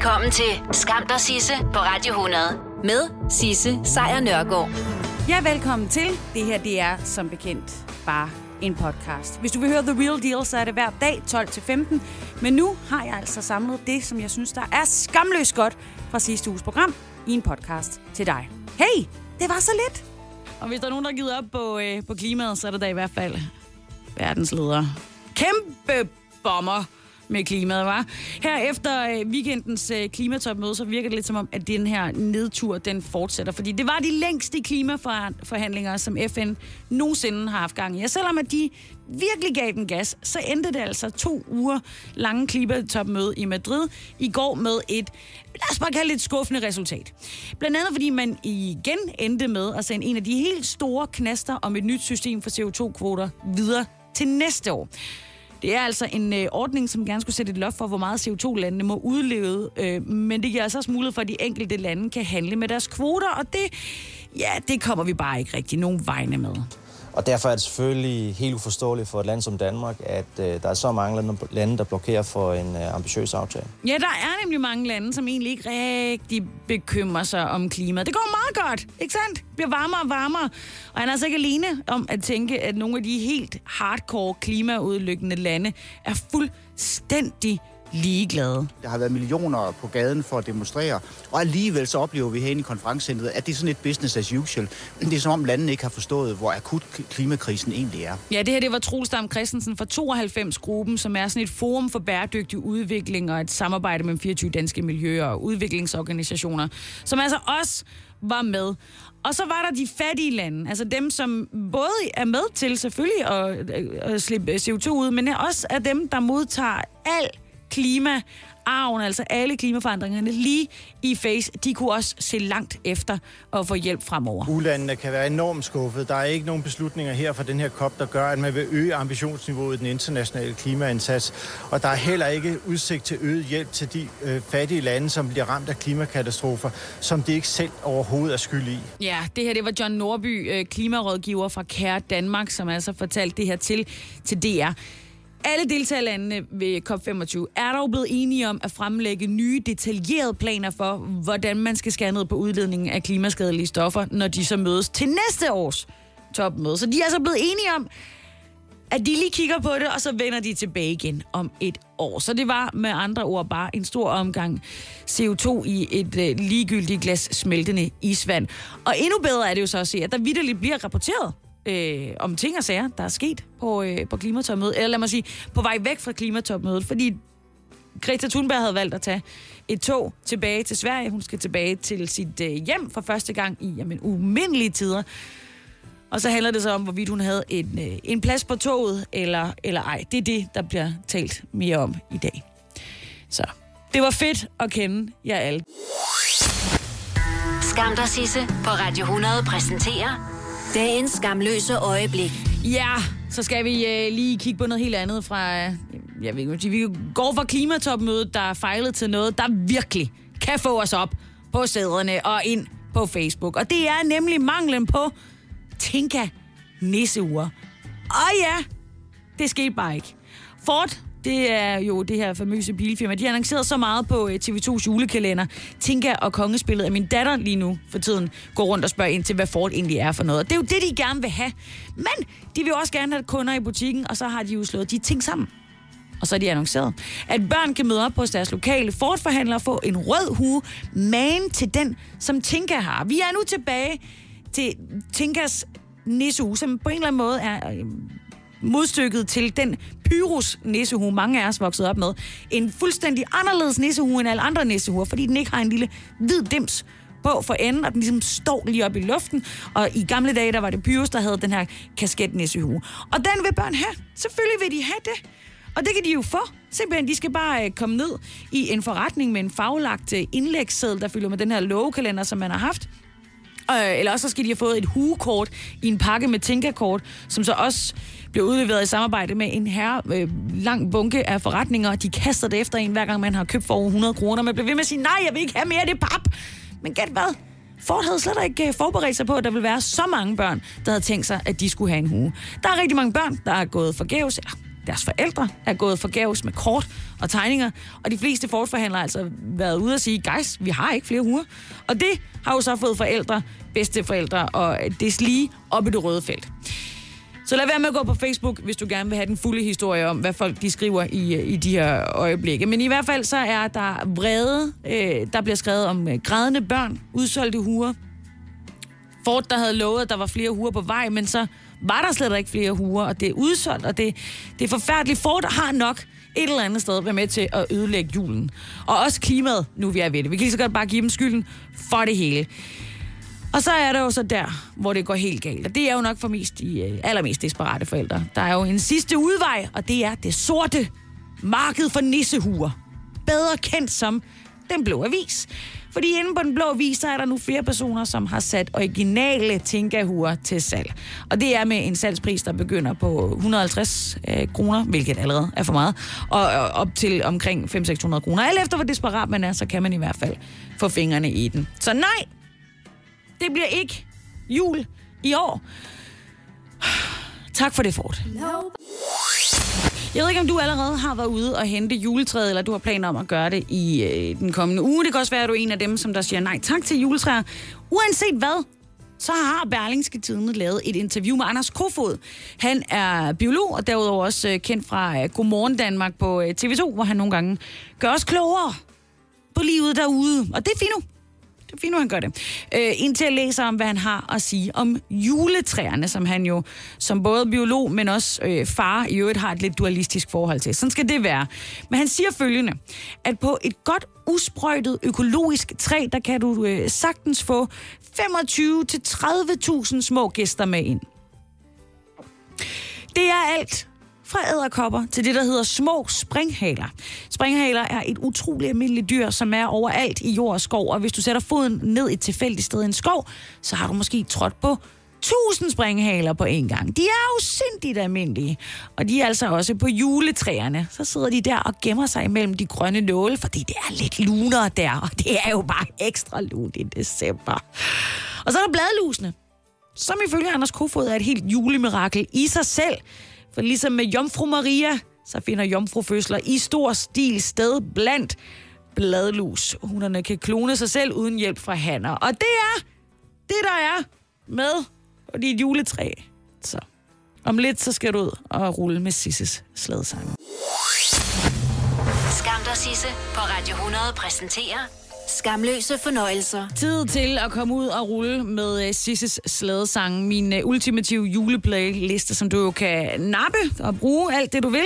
Velkommen til Skam der Sisse på Radio 100 med Sisse Sejr Nørgaard. Ja, velkommen til. Det her, det er som bekendt bare en podcast. Hvis du vil høre The Real Deal, så er det hver dag 12-15. Men nu har jeg altså samlet det, som jeg synes, der er skamløst godt fra sidste uges program i en podcast til dig. Hey, det var så lidt. Og hvis der er nogen, der har givet op på, øh, på klimaet, så er det da i hvert fald verdensleder. Kæmpe bomber med klimaet, var. Her efter øh, weekendens øh, klimatopmøde, så virker det lidt som om, at den her nedtur, den fortsætter. Fordi det var de længste klimaforhandlinger, som FN nogensinde har haft gang i. Og selvom at de virkelig gav den gas, så endte det altså to uger lange klimatopmøde i Madrid i går med et, lad os bare kalde det et skuffende resultat. Blandt andet fordi man igen endte med at sende en af de helt store knaster om et nyt system for CO2-kvoter videre til næste år. Det er altså en øh, ordning, som gerne skulle sætte et loft for, hvor meget CO2-landene må udleve, øh, men det giver altså også mulighed for, at de enkelte lande kan handle med deres kvoter, og det, ja, det kommer vi bare ikke rigtig nogen vegne med. Og derfor er det selvfølgelig helt uforståeligt for et land som Danmark, at øh, der er så mange lande, der blokerer for en øh, ambitiøs aftale. Ja, der er nemlig mange lande, som egentlig ikke rigtig bekymrer sig om klimaet. Det går meget godt, ikke sandt? Det bliver varmere og varmere. Og han er altså ikke alene om at tænke, at nogle af de helt hardcore klimaudlykkende lande er fuldstændig ligeglade. Der har været millioner på gaden for at demonstrere, og alligevel så oplever vi herinde i konferencecentret, at det er sådan et business as usual. Det er som om landene ikke har forstået, hvor akut klimakrisen egentlig er. Ja, det her det var Troelstam Christensen fra 92-gruppen, som er sådan et forum for bæredygtig udvikling og et samarbejde mellem 24 danske miljøer og udviklingsorganisationer, som altså også var med. Og så var der de fattige lande, altså dem, som både er med til selvfølgelig at, at slippe CO2 ud, men også er dem, der modtager al klima arven, altså alle klimaforandringerne, lige i face, de kunne også se langt efter at få hjælp fremover. Ulandene kan være enormt skuffet. Der er ikke nogen beslutninger her fra den her COP, der gør, at man vil øge ambitionsniveauet i den internationale klimaindsats. Og der er heller ikke udsigt til øget hjælp til de øh, fattige lande, som bliver ramt af klimakatastrofer, som de ikke selv overhovedet er skyld i. Ja, det her det var John Norby, øh, klimarådgiver fra Kære Danmark, som altså fortalte det her til, til DR. Alle deltagerlandene ved COP25 er dog blevet enige om at fremlægge nye detaljerede planer for, hvordan man skal skære ned på udledningen af klimaskadelige stoffer, når de så mødes til næste års topmøde. Så de er altså blevet enige om, at de lige kigger på det, og så vender de tilbage igen om et år. Så det var med andre ord bare en stor omgang CO2 i et øh, ligegyldigt glas smeltende isvand. Og endnu bedre er det jo så at se, at der vidderligt bliver rapporteret øh, om ting og sager, der er sket på, øh, på klimatopmødet. Eller lad mig sige, på vej væk fra klimatopmødet. Fordi Greta Thunberg havde valgt at tage et tog tilbage til Sverige. Hun skal tilbage til sit øh, hjem for første gang i jamen, umindelige tider. Og så handler det så om, hvorvidt hun havde en, øh, en plads på toget, eller, eller ej. Det er det, der bliver talt mere om i dag. Så det var fedt at kende jer alle. Skam dig, Sisse på Radio 100 præsenterer Dagens skamløse øjeblik. Ja, så skal vi øh, lige kigge på noget helt andet fra... Øh, jeg ved ikke, vi går fra klimatopmødet, der er fejlet til noget, der virkelig kan få os op på sæderne og ind på Facebook. Og det er nemlig manglen på Tinka nisseure. Og ja, det skete bare ikke. Ford det er jo det her famøse bilfirma. De har annonceret så meget på øh, TV2's julekalender. Tinka og kongespillet af min datter lige nu for tiden går rundt og spørger ind til, hvad Ford egentlig er for noget. Og det er jo det, de gerne vil have. Men de vil også gerne have kunder i butikken, og så har de jo slået de ting sammen. Og så er de annonceret, at børn kan møde op hos deres lokale Ford-forhandler og få en rød hue, man til den, som Tinka har. Vi er nu tilbage til Tinkas nissehue, som på en eller anden måde er øh, modstykket til den Pyrus nissehue, mange af os voksede op med. En fuldstændig anderledes nissehue end alle andre nissehuer, fordi den ikke har en lille hvid dims på for enden, og den ligesom står lige op i luften. Og i gamle dage, der var det Pyrus, der havde den her kasketnissehue. Og den vil børn have. Selvfølgelig vil de have det. Og det kan de jo få. Simpelthen, de skal bare øh, komme ned i en forretning med en faglagt øh, indlægsseddel, der fylder med den her lovekalender, som man har haft. Øh, eller også så skal de have fået et hugekort i en pakke med Tinka-kort, som så også bliver udleveret i samarbejde med en her øh, lang bunke af forretninger. De kaster det efter en, hver gang man har købt for over 100 kroner. Man bliver ved med at sige, nej, jeg vil ikke have mere af det pap. Men gæt hvad? Ford havde slet ikke øh, forberedt sig på, at der ville være så mange børn, der havde tænkt sig, at de skulle have en hue. Der er rigtig mange børn, der er gået forgæves, eller deres forældre er gået forgæves med kort og tegninger, og de fleste Ford-forhandlere har altså været ude og sige, guys, vi har ikke flere huer. Og det har jo så fået forældre, bedsteforældre og øh, det lige op i det røde felt. Så lad være med at gå på Facebook, hvis du gerne vil have den fulde historie om, hvad folk de skriver i, i de her øjeblikke. Men i hvert fald så er der vrede. Øh, der bliver skrevet om øh, grædende børn, udsolgte huer. Ford, der havde lovet, at der var flere huer på vej, men så var der slet ikke flere huer, og det er udsolgt, og det, det er forfærdeligt. Ford har nok et eller andet sted været med til at ødelægge julen. Og også klimaet, nu vi er ved det. Vi kan lige så godt bare give dem skylden for det hele. Og så er det jo så der, hvor det går helt galt. Og det er jo nok for mest de øh, allermest desperate forældre. Der er jo en sidste udvej, og det er det sorte marked for nissehuer. Bedre kendt som Den Blå Avis. Fordi inde på Den Blå Avis, så er der nu flere personer, som har sat originale tinkahuer til salg. Og det er med en salgspris, der begynder på 150 øh, kroner, hvilket allerede er for meget, og, og op til omkring 500-600 kroner. Alt efter hvor desperat man er, så kan man i hvert fald få fingrene i den. Så nej, det bliver ikke jul i år. Tak for det, Ford. Jeg ved ikke, om du allerede har været ude og hente juletræet, eller du har planer om at gøre det i øh, den kommende uge. Det kan også være, at du er en af dem, som der siger nej tak til juletræer. Uanset hvad, så har Berlingske Tidene lavet et interview med Anders Kofod. Han er biolog, og derudover også øh, kendt fra øh, Godmorgen Danmark på øh, TV2, hvor han nogle gange gør os klogere på livet derude. Og det er fint nu. Det er fint, han gør det. Øh, indtil jeg læser om, hvad han har at sige om juletræerne, som han jo som både biolog, men også øh, far i øvrigt har et lidt dualistisk forhold til. Sådan skal det være. Men han siger følgende, at på et godt usprøjtet økologisk træ, der kan du øh, sagtens få 25-30.000 små gæster med ind. Det er alt fra æderkopper til det, der hedder små springhaler. Springhaler er et utroligt almindeligt dyr, som er overalt i jord og skov, og hvis du sætter foden ned et tilfældigt sted i en skov, så har du måske trådt på tusind springhaler på en gang. De er jo sindigt almindelige. Og de er altså også på juletræerne. Så sidder de der og gemmer sig imellem de grønne nåle, fordi det er lidt lunere der, og det er jo bare ekstra lunt i december. Og så er der bladlusene, som ifølge Anders Kofod er et helt julemirakel i sig selv. For ligesom med Jomfru Maria, så finder jomfrufødsler i stor stil sted blandt bladlus. Hunderne kan klone sig selv uden hjælp fra hanner. Og det er det, der er med på dit juletræ. Så om lidt, så skal du ud og rulle med Sisses slædesang. Skam dig, Sisse, på Radio 100 præsenterer Skamløse fornøjelser. Tid til at komme ud og rulle med øh, Sisses slædesang. Min øh, ultimative juleplayliste, som du jo kan nappe og bruge alt det, du vil.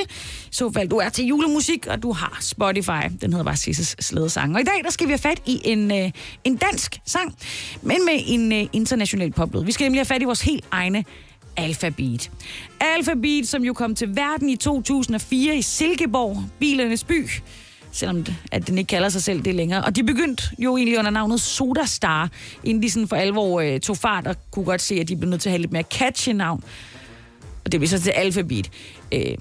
Så fald du er til julemusik, og du har Spotify. Den hedder bare Sisses slædesang. Og i dag, der skal vi have fat i en, øh, en dansk sang, men med en international poplyd. Vi skal nemlig have fat i vores helt egne Alphabet. Alphabet, som jo kom til verden i 2004 i Silkeborg, bilernes by selvom at den ikke kalder sig selv det længere. Og de begyndte jo egentlig under navnet Soda Star, inden de sådan for alvor øh, tog fart og kunne godt se, at de blev nødt til at have lidt mere catchy navn. Og det blev så til Alphabet. Øh,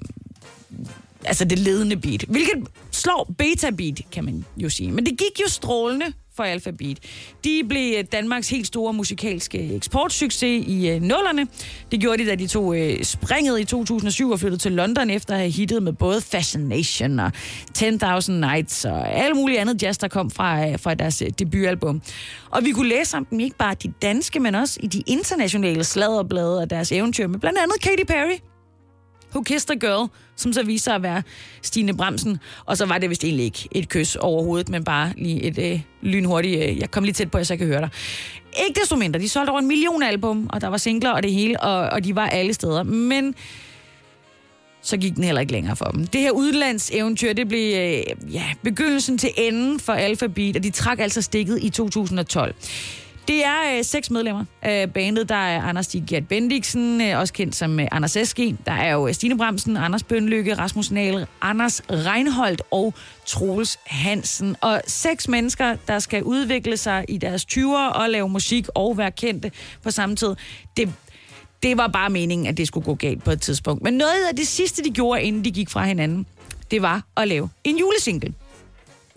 altså det ledende beat. Hvilket slår beta beat, kan man jo sige. Men det gik jo strålende for Alphabet. De blev øh, Danmarks helt store musikalske eksportsucces i øh, nullerne. Det gjorde de, da de tog øh, springet i 2007 og flyttede til London efter at have hittet med både Fascination og 10.000 Nights og alle mulige andet jazz, der kom fra, øh, fra deres debutalbum. Og vi kunne læse om dem ikke bare de danske, men også i de internationale sladderblade af deres eventyr med blandt andet Katy Perry, Who Kissed a Girl, som så viste sig at være Stine Bremsen. Og så var det vist egentlig ikke et kys overhovedet, men bare lige et øh, lynhurtigt... Øh, jeg kom lige tæt på, så jeg kan høre dig. Ikke desto mindre, de solgte over en million album, og der var singler og det hele, og, og de var alle steder. Men så gik den heller ikke længere for dem. Det her udlandseventyr, det blev øh, ja, begyndelsen til enden for Alphabet, og de trak altså stikket i 2012. Det er øh, seks medlemmer af bandet. Der er Anders Stig Gert Bendiksen, øh, også kendt som øh, Anders Eski. Der er jo øh, Stine Bremsen, Anders Bønlykke, Rasmus Nahl, Anders Reinholdt og Troels Hansen. Og seks mennesker, der skal udvikle sig i deres 20'er og lave musik og være kendte på samme tid. Det, det var bare meningen, at det skulle gå galt på et tidspunkt. Men noget af det sidste, de gjorde, inden de gik fra hinanden, det var at lave en julesingle.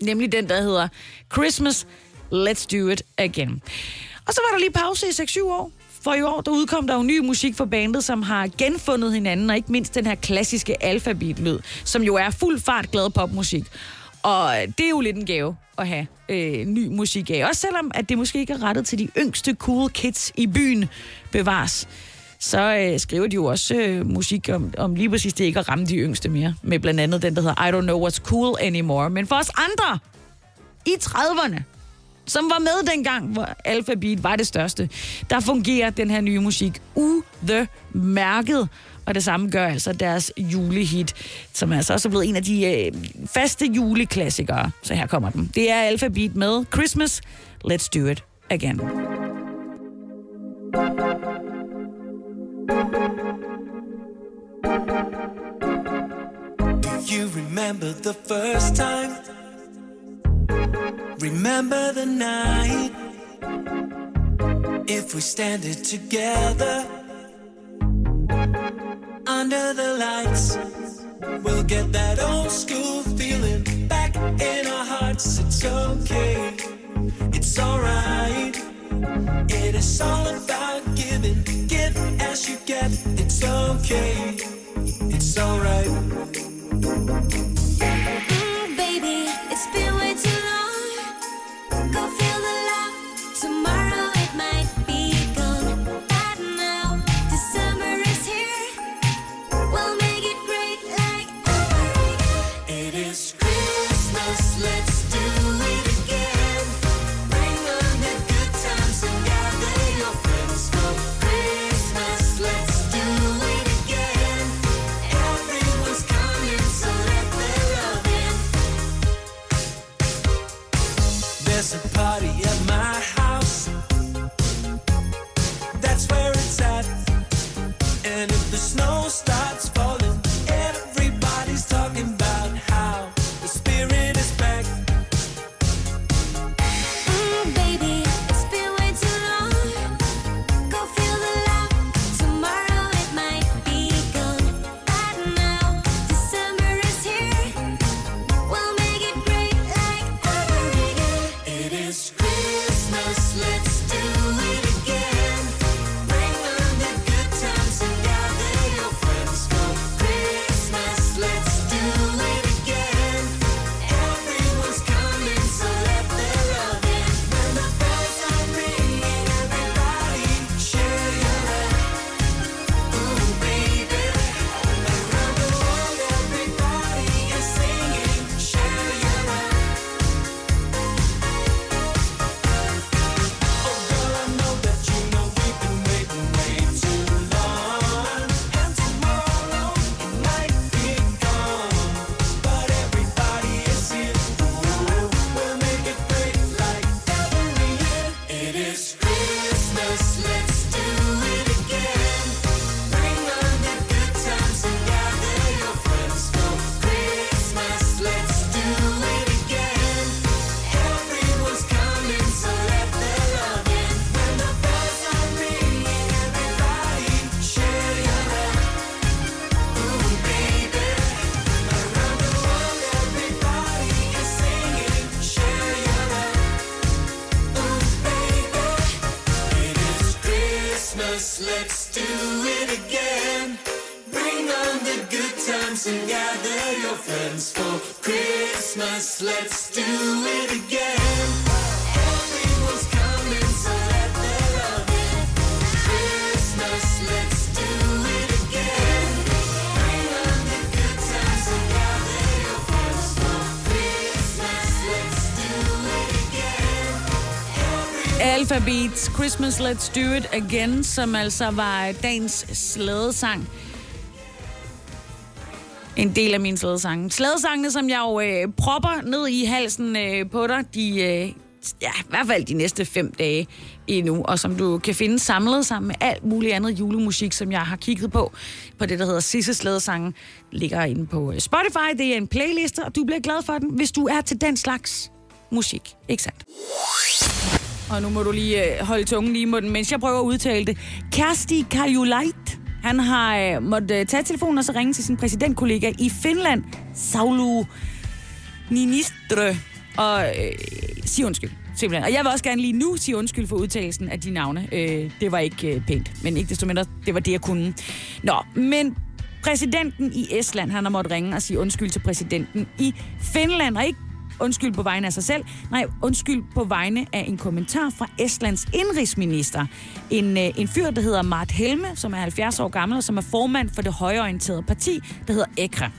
Nemlig den, der hedder Christmas Let's Do It Again. Og så var der lige pause i 6-7 år, For i år, der udkom der jo ny musik for bandet, som har genfundet hinanden, og ikke mindst den her klassiske alfabet-lyd, som jo er fuld fart glad popmusik. Og øh, det er jo lidt en gave at have øh, ny musik af. Også selvom, at det måske ikke er rettet til de yngste cool kids i byen bevares. Så øh, skriver de jo også øh, musik om, om lige præcis det ikke at ramme de yngste mere. Med blandt andet den, der hedder I Don't Know What's Cool Anymore. Men for os andre i 30'erne, som var med dengang, hvor Alpha Beat var det største, der fungerer den her nye musik u the mærket. Og det samme gør altså deres julehit, som altså også er blevet en af de øh, faste juleklassikere. Så her kommer den. Det er Alpha Beat med Christmas. Let's do it again. Do you remember the first time? Remember the night? If we stand it together under the lights, we'll get that old school feeling back in our hearts. It's okay, it's alright. It is all about giving, give as you get. It's okay, it's alright. Christmas Let's Do It Again, som altså var dagens slædesang. En del af min slædesange. Slædesangene, som jeg jo øh, propper ned i halsen øh, på dig, de, øh, ja, i hvert fald de næste fem dage endnu, og som du kan finde samlet sammen med alt muligt andet julemusik, som jeg har kigget på, på det, der hedder Sisse Slædesange, ligger inde på øh, Spotify. Det er en playliste, og du bliver glad for den, hvis du er til den slags musik. Ikke sandt? Og nu må du lige øh, holde tungen lige i munden, mens jeg prøver at udtale det. Kersti Kaljulait, han har øh, måttet øh, tage telefonen og så ringe til sin præsidentkollega i Finland, Saulu Ninistre, og øh, sige undskyld. Simpelthen. Og jeg vil også gerne lige nu sige undskyld for udtalelsen af de navne. Øh, det var ikke øh, pænt, men ikke desto mindre, det var det, jeg kunne. Nå, men præsidenten i Estland, han har måttet ringe og sige undskyld til præsidenten i Finland, og ikke undskyld på vegne af sig selv, nej, undskyld på vegne af en kommentar fra Estlands indrigsminister. En, øh, en fyr, der hedder Mart Helme, som er 70 år gammel, og som er formand for det højorienterede parti, der hedder EKRE.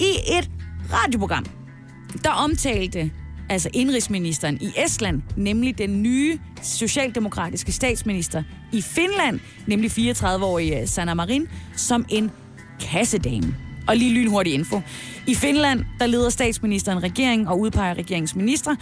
I et radioprogram, der omtalte altså indrigsministeren i Estland, nemlig den nye socialdemokratiske statsminister i Finland, nemlig 34-årige Sanna Marin, som en kassedame. Og lige lynhurtig info. I Finland, der leder statsministeren regeringen og udpeger regeringsminister.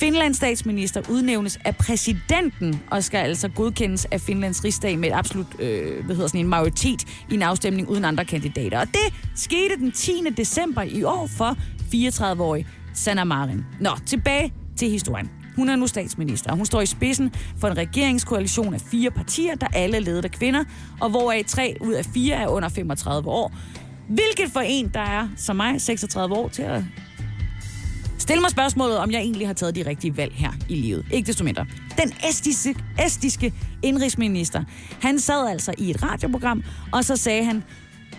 Finlands statsminister udnævnes af præsidenten og skal altså godkendes af Finlands rigsdag med et absolut øh, hvad hedder sådan en majoritet i en afstemning uden andre kandidater. Og det skete den 10. december i år for 34-årig Sanna Marin. Nå, tilbage til historien. Hun er nu statsminister, og hun står i spidsen for en regeringskoalition af fire partier, der alle er ledet af kvinder, og hvoraf tre ud af fire er under 35 år. Hvilket for en, der er som mig 36 år, til at stille mig spørgsmålet, om jeg egentlig har taget de rigtige valg her i livet. Ikke desto mindre. Den estiske, estiske indrigsminister, han sad altså i et radioprogram, og så sagde han,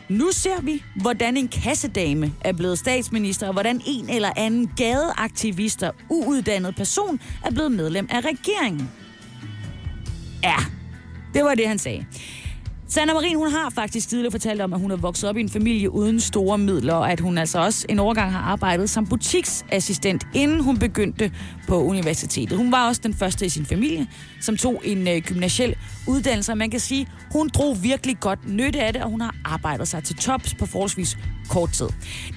nu ser vi, hvordan en kassedame er blevet statsminister, og hvordan en eller anden gadeaktivist og uuddannet person er blevet medlem af regeringen. Ja, det var det, han sagde. Sanna Marin, hun har faktisk tidligere fortalt om, at hun er vokset op i en familie uden store midler, og at hun altså også en overgang har arbejdet som butiksassistent, inden hun begyndte på universitetet. Hun var også den første i sin familie, som tog en øh, gymnasiel uddannelse, og man kan sige, hun drog virkelig godt nytte af det, og hun har arbejdet sig til tops på forholdsvis kort tid.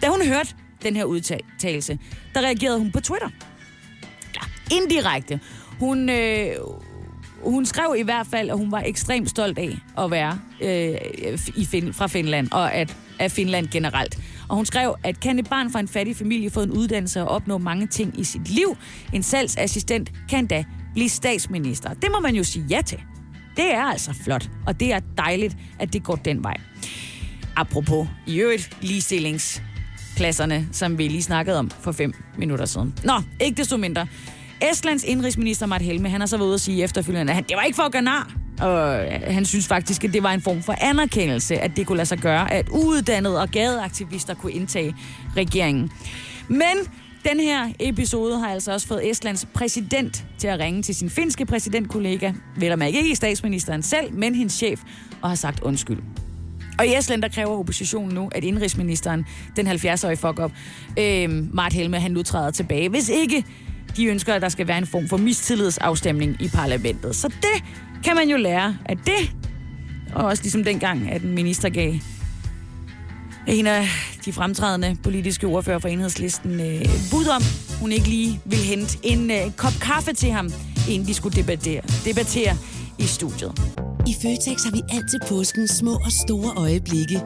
Da hun hørte den her udtalelse, der reagerede hun på Twitter. Ja, indirekte. Hun, øh, hun skrev i hvert fald, at hun var ekstremt stolt af at være øh, i fin- fra Finland, og at, af Finland generelt. Og hun skrev, at kan et barn fra en fattig familie få en uddannelse og opnå mange ting i sit liv? En salgsassistent kan da blive statsminister. Det må man jo sige ja til. Det er altså flot, og det er dejligt, at det går den vej. Apropos i øvrigt ligestillingsklasserne, som vi lige snakkede om for fem minutter siden. Nå, ikke desto mindre. Estlands indrigsminister Mart Helme, han har så været ude at sige efterfølgende, at han, det var ikke for at gøre nar. Og øh, han synes faktisk, at det var en form for anerkendelse, at det kunne lade sig gøre, at uuddannede og gadeaktivister kunne indtage regeringen. Men den her episode har altså også fået Estlands præsident til at ringe til sin finske præsidentkollega, vel og ikke statsministeren selv, men hendes chef, og har sagt undskyld. Og i Estland, der kræver oppositionen nu, at indrigsministeren, den 70-årige fuck up, øh, Mart Helme, han nu træder tilbage. Hvis ikke de ønsker, at der skal være en form for mistillidsafstemning i parlamentet. Så det kan man jo lære af det. Og også ligesom dengang, at en minister gav en af de fremtrædende politiske ordfører for enhedslisten øh, bud om, hun ikke lige ville hente en øh, kop kaffe til ham, inden de skulle debattere, debattere i studiet. I Føtex har vi altid påskens små og store øjeblikke.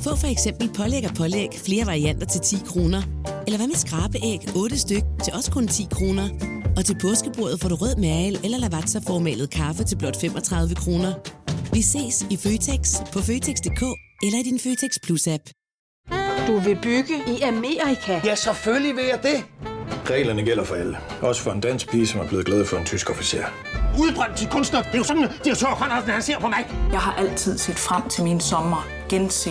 Få for eksempel pålæg og pålæg flere varianter til 10 kroner. Eller hvad med skrabeæg 8 styk til også kun 10 kroner. Og til påskebordet får du rød mal eller lavatserformalet kaffe til blot 35 kroner. Vi ses i Føtex på Føtex.dk eller i din Føtex Plus-app. Du vil bygge i Amerika? Ja, selvfølgelig vil jeg det. Reglerne gælder for alle. Også for en dansk pige, som er blevet glad for en tysk officer. Udbrændt til kunstner. Det er jo sådan, at direktør Conradsen, han ser på mig. Jeg har altid set frem til min sommer. Gense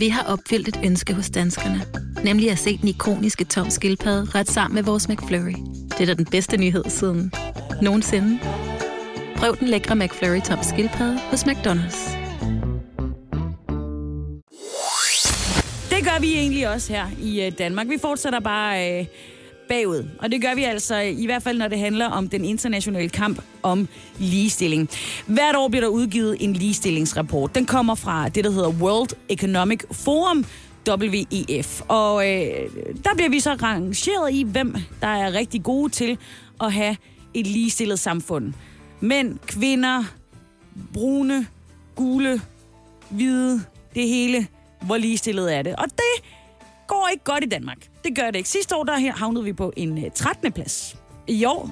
Vi har opfyldt et ønske hos danskerne. Nemlig at se den ikoniske tom skildpadde ret sammen med vores McFlurry. Det er da den bedste nyhed siden nogensinde. Prøv den lækre McFlurry tom skildpadde hos McDonald's. Det gør vi egentlig også her i øh, Danmark. Vi fortsætter bare øh, bagud. Og det gør vi altså i hvert fald, når det handler om den internationale kamp om ligestilling. Hvert år bliver der udgivet en ligestillingsrapport. Den kommer fra det, der hedder World Economic Forum, WEF. Og øh, der bliver vi så rangeret i, hvem der er rigtig gode til at have et ligestillet samfund. Mænd, kvinder, brune, gule, hvide, det hele. Hvor ligestillet er det? Og det går ikke godt i Danmark. Det gør det ikke. Sidste år der her havnede vi på en øh, 13. plads. I år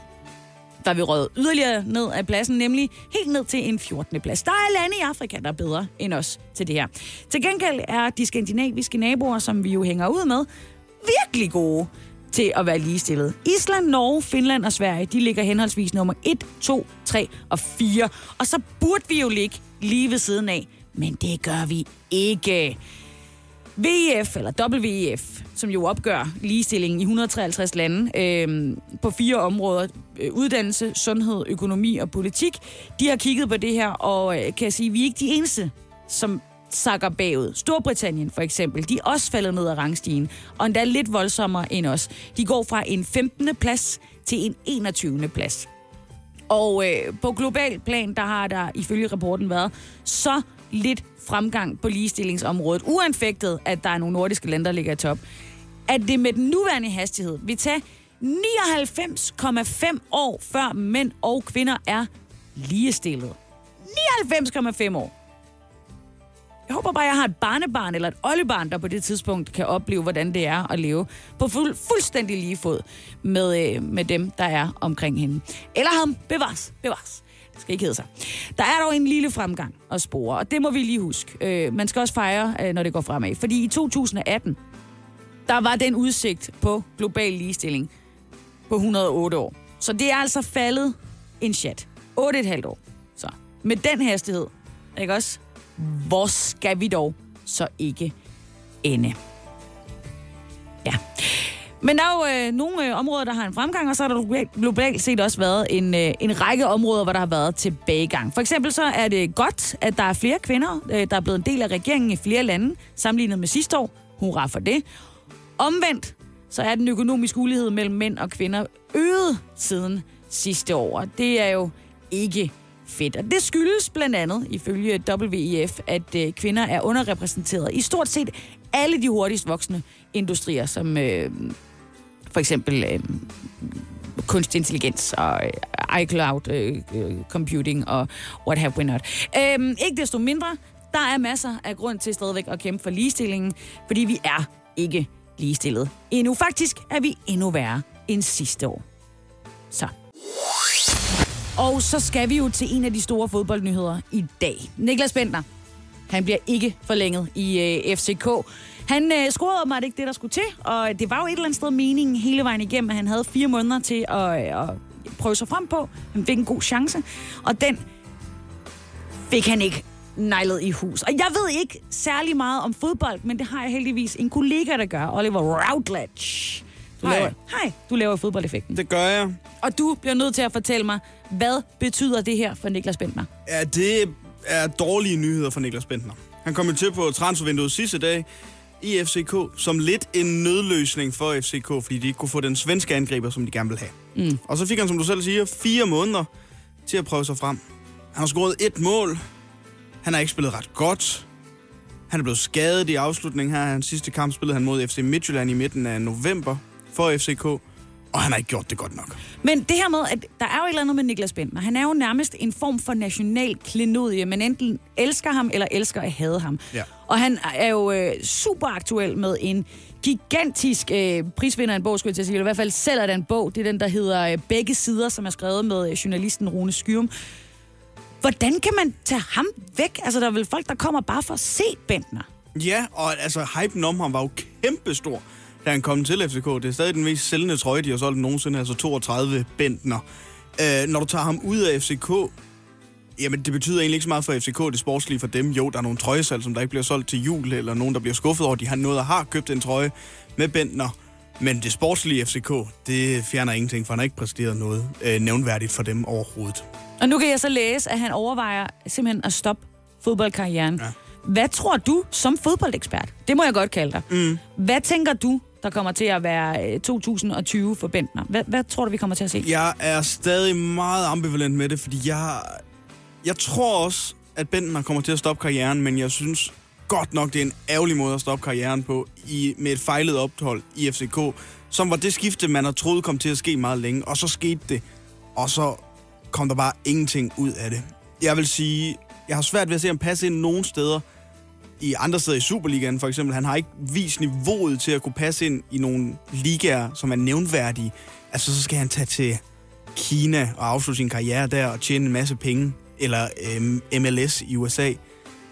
der er vi røget yderligere ned af pladsen, nemlig helt ned til en 14. plads. Der er lande i Afrika, der er bedre end os til det her. Til gengæld er de skandinaviske naboer, som vi jo hænger ud med, virkelig gode til at være ligestillet. Island, Norge, Finland og Sverige, de ligger henholdsvis nummer 1, 2, 3 og 4. Og så burde vi jo ligge lige ved siden af, men det gør vi ikke. VEF, eller WEF, som jo opgør ligestillingen i 153 lande øh, på fire områder, øh, uddannelse, sundhed, økonomi og politik, de har kigget på det her, og øh, kan jeg sige, vi er ikke de eneste, som sakker bagud. Storbritannien for eksempel, de er også faldet ned af rangstigen, og endda lidt voldsommere end os. De går fra en 15. plads til en 21. plads. Og øh, på global plan, der har der ifølge rapporten været så lidt fremgang på ligestillingsområdet, uanfægtet, at der er nogle nordiske lande, der ligger i top, at det med den nuværende hastighed vil tage 99,5 år, før mænd og kvinder er ligestillet. 99,5 år. Jeg håber bare, at jeg har et barnebarn eller et oldebarn, der på det tidspunkt kan opleve, hvordan det er at leve på fuld, fuldstændig lige fod med, øh, med dem, der er omkring hende. Eller ham. Bevares. Bevares. Skal ikke hedde sig. Der er dog en lille fremgang at spore, og det må vi lige huske. Øh, man skal også fejre, øh, når det går fremad. Fordi i 2018, der var den udsigt på global ligestilling på 108 år. Så det er altså faldet en chat. 8,5 år. Så med den hastighed, ikke også? Hvor skal vi dog så ikke ende? Ja. Men der er jo øh, nogle øh, områder, der har en fremgang, og så har der globalt- set også været en, øh, en række områder, hvor der har været tilbagegang. For eksempel så er det godt, at der er flere kvinder, øh, der er blevet en del af regeringen i flere lande, sammenlignet med sidste år. Hurra for det. Omvendt, så er den økonomiske ulighed mellem mænd og kvinder øget siden sidste år. Og Det er jo ikke fedt. Og det skyldes blandt andet, ifølge WEF, at øh, kvinder er underrepræsenteret i stort set alle de hurtigst voksende industrier, som øh, for eksempel øh, kunstig intelligens og øh, iCloud øh, øh computing og what have we not. Øh, ikke desto mindre, der er masser af grund til stadigvæk at kæmpe for ligestillingen, fordi vi er ikke ligestillet. Endnu faktisk er vi endnu værre end sidste år. Så. Og så skal vi jo til en af de store fodboldnyheder i dag. Niklas Bentner, han bliver ikke forlænget i øh, FCK. Han øh, scorede åbenbart ikke det, der skulle til, og det var jo et eller andet sted meningen hele vejen igennem, at han havde fire måneder til at, øh, at prøve sig frem på. Han fik en god chance, og den fik han ikke nejlet i hus. Og jeg ved ikke særlig meget om fodbold, men det har jeg heldigvis en kollega, der gør, Oliver Routledge. Du Hej. Laver, hej, du laver fodboldeffekten. Det gør jeg. Og du bliver nødt til at fortælle mig, hvad betyder det her for Niklas Bentner? Ja, det er dårlige nyheder for Niklas Bentner. Han kom til på transfervinduet sidste dag i FCK som lidt en nødløsning for FCK, fordi de ikke kunne få den svenske angriber, som de gerne vil have. Mm. Og så fik han, som du selv siger, fire måneder til at prøve sig frem. Han har scoret et mål. Han har ikke spillet ret godt. Han er blevet skadet i afslutningen her. Hans sidste kamp spillede han mod FC Midtjylland i midten af november for FCK. Og han har ikke gjort det godt nok. Men det her med, at der er jo et eller andet med Niklas Bentner. Han er jo nærmest en form for national klenodie. Man enten elsker ham, eller elsker at hade ham. Ja. Og han er jo øh, super aktuel med en gigantisk øh, prisvinder af en bog, skulle jeg til at sige. Eller i hvert fald selv er der en bog. Det er den, der hedder øh, Begge Sider, som er skrevet med øh, journalisten Rune Skyrum. Hvordan kan man tage ham væk? Altså, der er vel folk, der kommer bare for at se Bentner. Ja, og altså, hypen om ham var jo kæmpestor, da han kom til FCK. Det er stadig den mest sælgende trøje, de har solgt nogensinde, altså 32 Bentner. Øh, når du tager ham ud af FCK, jamen det betyder egentlig ikke så meget for FCK, det sportslige for dem. Jo, der er nogle trøjesalg, som der ikke bliver solgt til jul, eller nogen, der bliver skuffet over, de har noget, der har købt en trøje med Bentner. Men det sportslige FCK, det fjerner ingenting, for han har ikke præsteret noget øh, nævnværdigt for dem overhovedet. Og nu kan jeg så læse, at han overvejer simpelthen at stoppe fodboldkarrieren. Ja. Hvad tror du som fodboldekspert? Det må jeg godt kalde dig. Mm. Hvad tænker du, der kommer til at være 2020 for Bentner? Hvad, hvad tror du, vi kommer til at se? Jeg er stadig meget ambivalent med det, fordi jeg, jeg tror også, at Bentner kommer til at stoppe karrieren, men jeg synes godt nok, det er en ærgerlig måde at stoppe karrieren på i, med et fejlet ophold i FCK, som var det skifte, man har troet kom til at ske meget længe, og så skete det, og så kom der bare ingenting ud af det. Jeg vil sige, jeg har svært ved at se ham passe ind nogen steder. I andre steder i Superligaen for eksempel. Han har ikke vist niveauet til at kunne passe ind i nogle ligaer, som er nævnværdige. Altså, så skal han tage til Kina og afslutte sin karriere der og tjene en masse penge. Eller øhm, MLS i USA.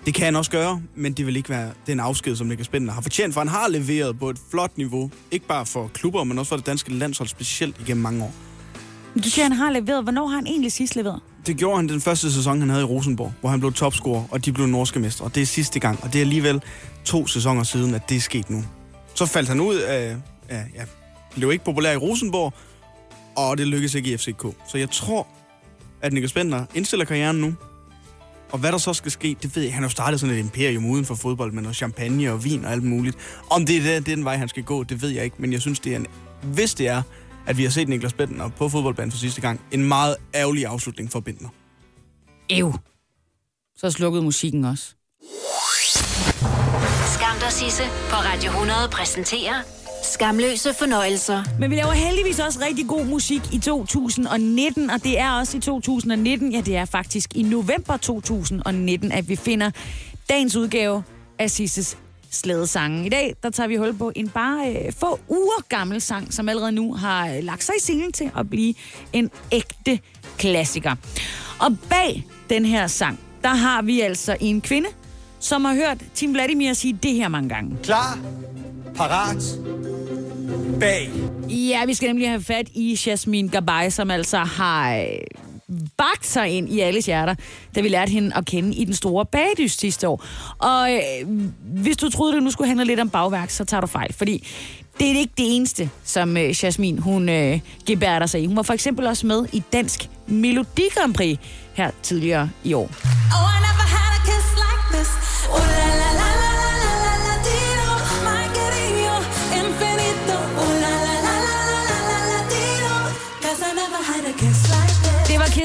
Det kan han også gøre, men det vil ikke være den afsked, som Niklas Bender har fortjent, for han har leveret på et flot niveau. Ikke bare for klubber, men også for det danske landshold specielt igennem mange år. Du siger, han har leveret. Hvornår har han egentlig sidst leveret? Det gjorde han den første sæson, han havde i Rosenborg, hvor han blev topscorer, og de blev norske mestre. Og det er sidste gang, og det er alligevel to sæsoner siden, at det er sket nu. Så faldt han ud af, Ja, ja, blev ikke populær i Rosenborg, og det lykkedes ikke i FCK. Så jeg tror, at Niklas Bentner indstiller karrieren nu. Og hvad der så skal ske, det ved jeg. Han har jo startet sådan et imperium uden for fodbold med noget champagne og vin og alt muligt. Om det er, det, det er den vej, han skal gå, det ved jeg ikke. Men jeg synes, det er en, hvis det er, at vi har set Niklas Bentner på fodboldbanen for sidste gang, en meget ærgerlig afslutning for Bentner. Ew. Så slukkede musikken også. Skam dig, Sisse på Radio 100 præsenterer Skamløse fornøjelser. Men vi laver heldigvis også rigtig god musik i 2019, og det er også i 2019, ja det er faktisk i november 2019, at vi finder dagens udgave af Sisses slædesange. I dag, der tager vi hul på en bare øh, få uger gammel sang, som allerede nu har øh, lagt sig i scenen til at blive en ægte klassiker. Og bag den her sang, der har vi altså en kvinde, som har hørt Tim Vladimir sige det her mange gange. Klar, parat, bag. Ja, vi skal nemlig have fat i Jasmine Gabay, som altså har øh, bagt sig ind i alles hjerter, da vi lærte hende at kende i den store bagdyst sidste år. Og øh, hvis du troede, det nu skulle handle lidt om bagværk, så tager du fejl, fordi det er ikke det eneste, som øh, Jasmine hun øh, gebærder sig i. Hun var for eksempel også med i Dansk Melodi Grand Prix her tidligere i år. Oh,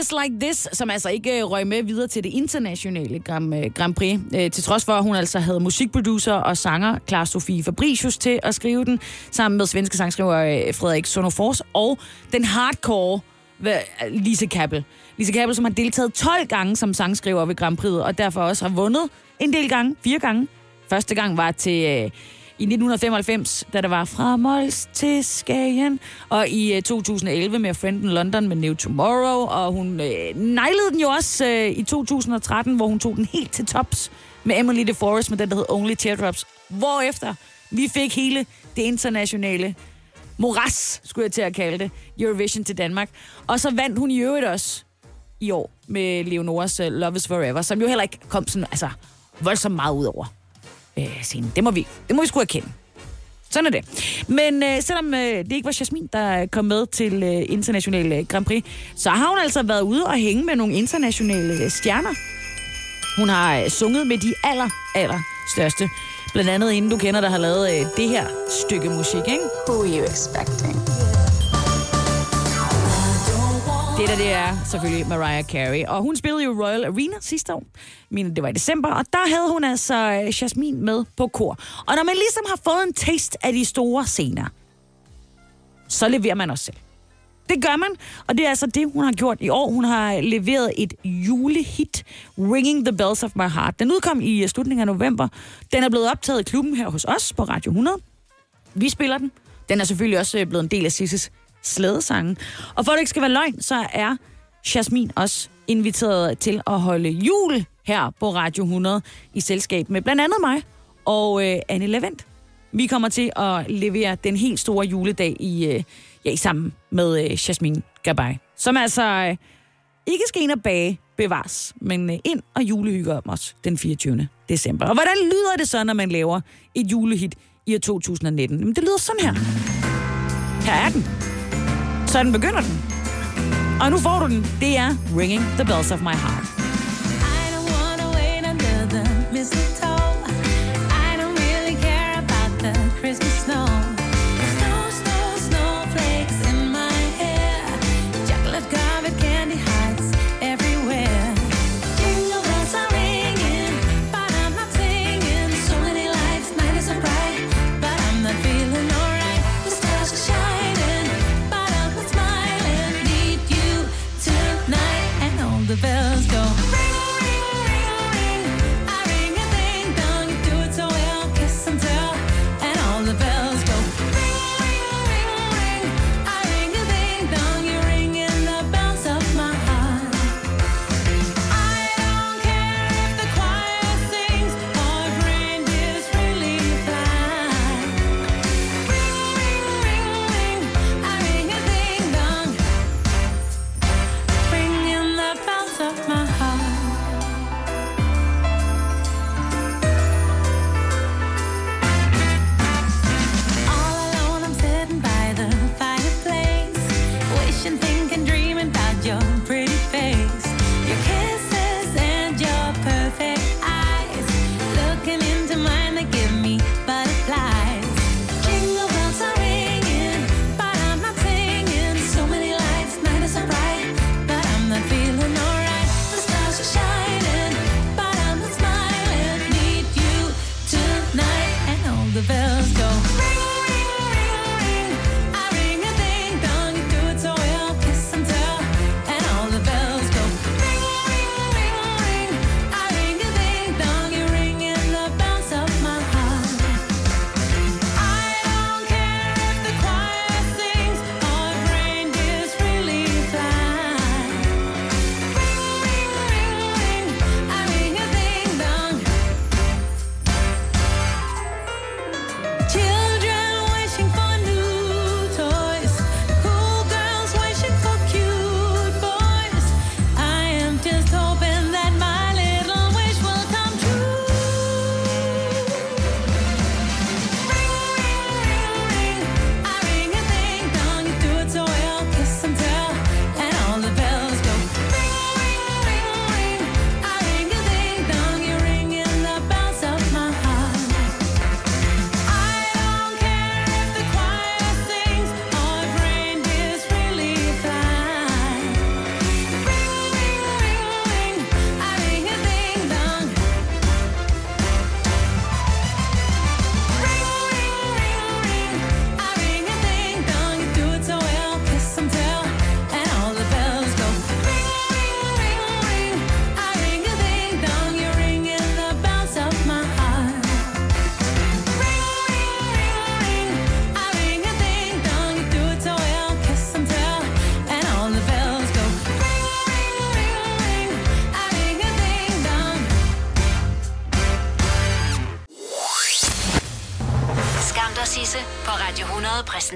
Kiss Like This, som altså ikke øh, røg med videre til det internationale Grand, øh, Grand Prix. Øh, til trods for, at hun altså havde musikproducer og sanger Clara Sofie Fabricius til at skrive den, sammen med svenske sangskriver Frederik Sonofors og den hardcore Lise Kappel. Lise Kappel, som har deltaget 12 gange som sangskriver ved Grand Prix, og derfor også har vundet en del gange, fire gange. Første gang var til... I 1995, da der var fra Mols til Skagen, og i øh, 2011 med A Friend in London med New Tomorrow, og hun øh, nejlede den jo også øh, i 2013, hvor hun tog den helt til tops med Emily DeForest med den, der hed Only Teardrops, hvorefter vi fik hele det internationale moras, skulle jeg til at kalde det, Eurovision til Danmark. Og så vandt hun i øvrigt også i år med Leonoras øh, Love is Forever, som jo heller ikke kom sådan, altså, voldsomt meget ud over øh, scenen. Det må vi, det må vi sgu erkende. Sådan er det. Men øh, selvom øh, det ikke var Jasmin, der kom med til øh, internationale øh, Grand Prix, så har hun altså været ude og hænge med nogle internationale øh, stjerner. Hun har øh, sunget med de aller, aller største. Blandt andet inden du kender, der har lavet øh, det her stykke musik, ikke? Who are you expecting? Det der, det er selvfølgelig Mariah Carey. Og hun spillede jo Royal Arena sidste år. Men det var i december. Og der havde hun altså øh, Jasmine med på kor. Og når man ligesom har fået en taste af de store scener, så leverer man også selv. Det gør man, og det er altså det, hun har gjort i år. Hun har leveret et julehit, Ringing the Bells of My Heart. Den udkom i øh, slutningen af november. Den er blevet optaget i klubben her hos os på Radio 100. Vi spiller den. Den er selvfølgelig også øh, blevet en del af Sisses slædesangen. Og for at det ikke skal være løgn, så er Jasmin også inviteret til at holde jul her på Radio 100 i selskab med blandt andet mig og øh, Anne Levent. Vi kommer til at levere den helt store juledag i, øh, ja, i sammen med øh, Jasmin Gabay, som altså øh, ikke skal ind og bage bevares, men øh, ind og julehygger om os den 24. december. Og hvordan lyder det så, når man laver et julehit i år 2019? Jamen, det lyder sådan her. Her er den. Sådan begynder den. Og nu får du den. Det er Ringing the Bells of My Heart.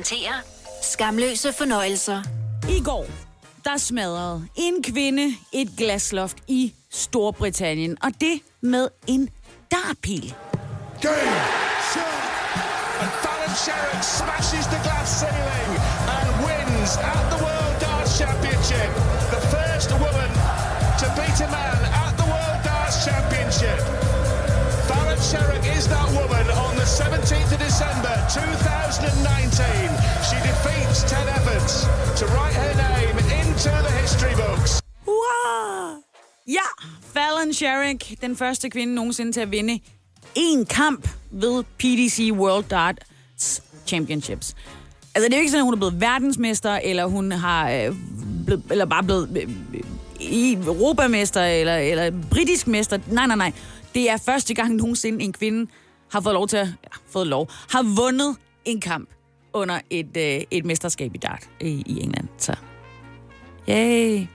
Præsenterer Skamløse fornøjelser. I går, der smadrede en kvinde et glasloft i Storbritannien, og det med en dartpil. Game, and Fallon Sherrick smashes the glass ceiling and wins at the World Darts Championship. The first woman to beat a man at the World Darts Championship. Elizabeth Sherrick is that woman on the 17th of December 2019. She defeats Ted Evans to write her name into the history books. Wow! Ja, Fallon Sherrick, den første kvinde nogensinde til at vinde en kamp ved PDC World Darts Championships. Altså, det er jo ikke sådan, at hun er blevet verdensmester, eller hun har øh, blevet, eller bare blevet øh, øh europamester, eller, eller britisk mester. Nej, nej, nej. Det er første gang nogensinde en kvinde har fået lov til at, ja, fået lov, har vundet en kamp under et, øh, et mesterskab i dart i, i England. Så, yay!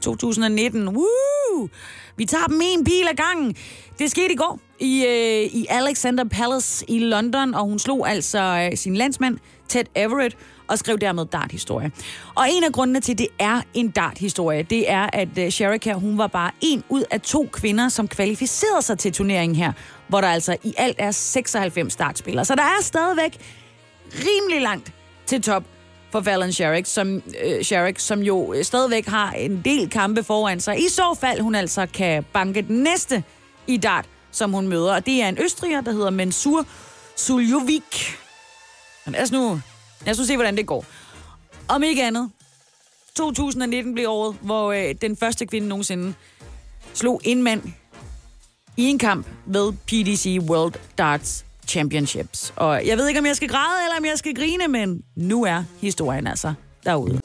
2019. Woo! Vi tager dem en pil ad gangen. Det skete i går i, øh, i Alexander Palace i London, og hun slog altså øh, sin landsmand Ted Everett og skrev dermed darthistorie. Og en af grundene til, at det er en darthistorie, det er, at øh, Sherrick Sherika, hun var bare en ud af to kvinder, som kvalificerede sig til turneringen her, hvor der altså i alt er 96 startspillere. Så der er stadigvæk rimelig langt til top for Fallon Sherrick, som, øh, Sherrick, som jo stadigvæk har en del kampe foran sig. I så fald hun altså kan banke den næste i dart, som hun møder. Og det er en østriger, der hedder Mensur Suljovic. Men lad os nu, lad os se, hvordan det går. Om ikke andet, 2019 blev året, hvor øh, den første kvinde nogensinde slog en mand i en kamp ved PDC World Darts Championships. Og jeg ved ikke, om jeg skal græde eller om jeg skal grine, men nu er historien altså derude.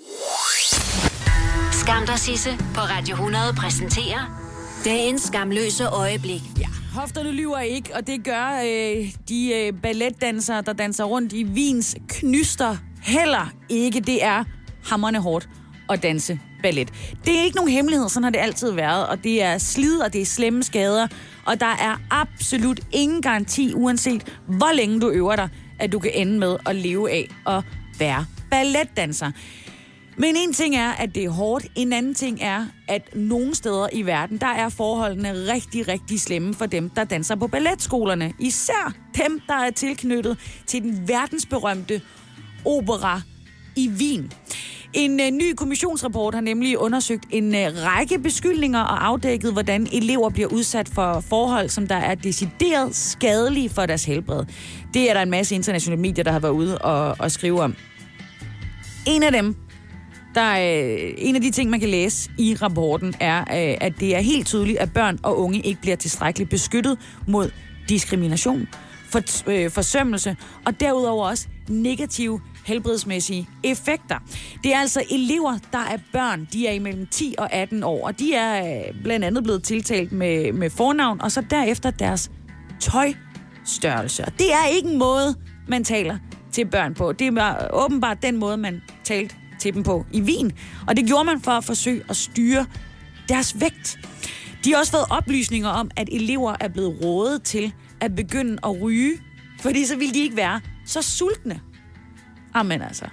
Skam dig, Sisse på Radio 100 præsenterer dagens skamløse øjeblik. Ja, hofterne lyver ikke, og det gør øh, de øh, balletdansere, der danser rundt i Vins knyster heller ikke. Det er hammerne hårdt at danse ballet. Det er ikke nogen hemmelighed, sådan har det altid været, og det er slid, og det er slemme skader, og der er absolut ingen garanti, uanset hvor længe du øver dig, at du kan ende med at leve af at være balletdanser. Men en ting er, at det er hårdt. En anden ting er, at nogle steder i verden, der er forholdene rigtig, rigtig slemme for dem, der danser på balletskolerne. Især dem, der er tilknyttet til den verdensberømte opera i Wien. En øh, ny kommissionsrapport har nemlig undersøgt en øh, række beskyldninger og afdækket, hvordan elever bliver udsat for forhold, som der er decideret skadelige for deres helbred. Det er der en masse internationale medier, der har været ude og, og skrive om. En af dem, der er, øh, en af de ting, man kan læse i rapporten, er, øh, at det er helt tydeligt, at børn og unge ikke bliver tilstrækkeligt beskyttet mod diskrimination, for, øh, forsømmelse og derudover også negative helbredsmæssige effekter. Det er altså elever, der er børn. De er imellem 10 og 18 år, og de er øh, blandt andet blevet tiltalt med, med fornavn, og så derefter deres tøjstørrelse. Og det er ikke en måde, man taler til børn på. Det er åbenbart den måde, man talte til dem på i Wien. Og det gjorde man for at forsøge at styre deres vægt. De har også fået oplysninger om, at elever er blevet rådet til at begynde at ryge, fordi så ville de ikke være så sultne. Amen altså.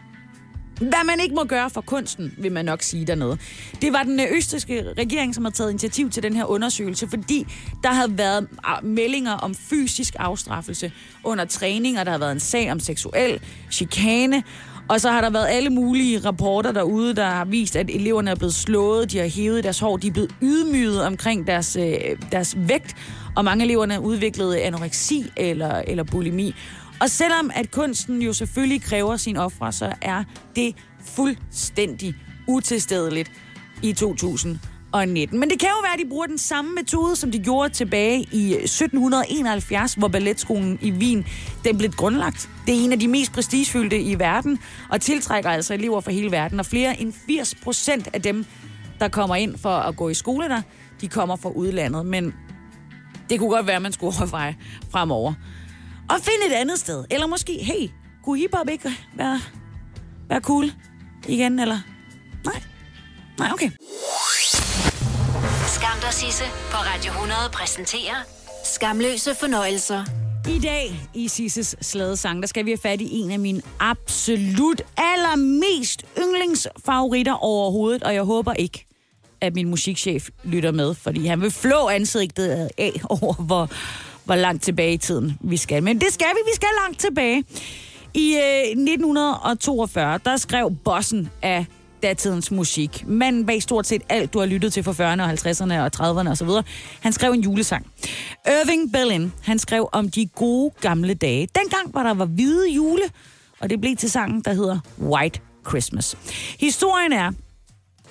Hvad man ikke må gøre for kunsten, vil man nok sige dernede. Det var den øh, østriske regering, som har taget initiativ til den her undersøgelse, fordi der havde været ah, meldinger om fysisk afstraffelse under træning, og der har været en sag om seksuel chikane, og så har der været alle mulige rapporter derude, der har vist, at eleverne er blevet slået, de har hævet deres hår, de er blevet ydmyget omkring deres, øh, deres vægt, og mange eleverne har udviklet anoreksi eller, eller bulimi. Og selvom at kunsten jo selvfølgelig kræver sin ofre, så er det fuldstændig utilstedeligt i 2000 2019. Men det kan jo være, at de bruger den samme metode, som de gjorde tilbage i 1771, hvor balletskolen i Wien den blev grundlagt. Det er en af de mest prestigefyldte i verden, og tiltrækker altså elever fra hele verden. Og flere end 80 procent af dem, der kommer ind for at gå i skole der, de kommer fra udlandet. Men det kunne godt være, at man skulle overveje fremover. Og finde et andet sted. Eller måske, hey, kunne hiphop ikke være, være cool igen, eller? Nej. Nej, okay. Skam dig, Sisse på Radio 100 præsenterer Skamløse fornøjelser. I dag i Sisses sladesang, der skal vi have fat i en af mine absolut allermest yndlingsfavoritter overhovedet, og jeg håber ikke, at min musikchef lytter med, fordi han vil flå ansigtet af over, hvor, hvor langt tilbage i tiden vi skal. Men det skal vi, vi skal langt tilbage. I øh, 1942, der skrev bossen af datidens musik. Manden bag stort set alt, du har lyttet til for 40'erne og 50'erne og 30'erne osv. Han skrev en julesang. Irving Berlin, han skrev om de gode gamle dage. Dengang var der var hvide jule, og det blev til sangen, der hedder White Christmas. Historien er,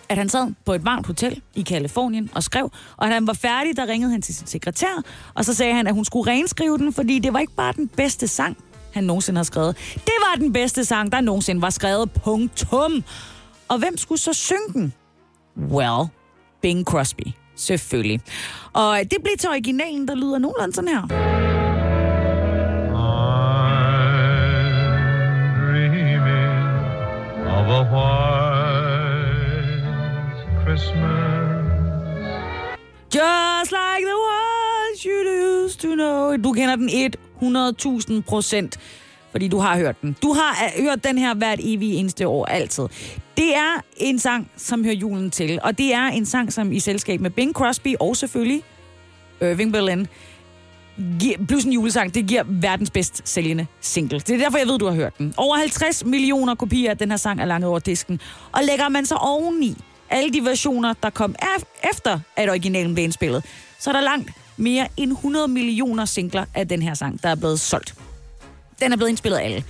at han sad på et varmt hotel i Kalifornien og skrev, og da han var færdig, der ringede han til sin sekretær, og så sagde han, at hun skulle renskrive den, fordi det var ikke bare den bedste sang, han nogensinde har skrevet. Det var den bedste sang, der nogensinde var skrevet. Punktum. Og hvem skulle så synge den? Well, Bing Crosby. Selvfølgelig. Og det blev til originalen, der lyder nogenlunde sådan her. of a white Christmas. Just like the ones you used to know. Du kender den 100.000 procent, fordi du har hørt den. Du har hørt den her hvert evige eneste år, altid. Det er en sang, som hører julen til, og det er en sang, som i selskab med Bing Crosby og selvfølgelig Irving Berlin, giver, plus en julesang, det giver verdens bedst sælgende single. Det er derfor, jeg ved, du har hørt den. Over 50 millioner kopier af den her sang er langt over disken. Og lægger man så oveni alle de versioner, der kom af- efter, at originalen blev indspillet, så er der langt mere end 100 millioner singler af den her sang, der er blevet solgt. Den er blevet indspillet af alle.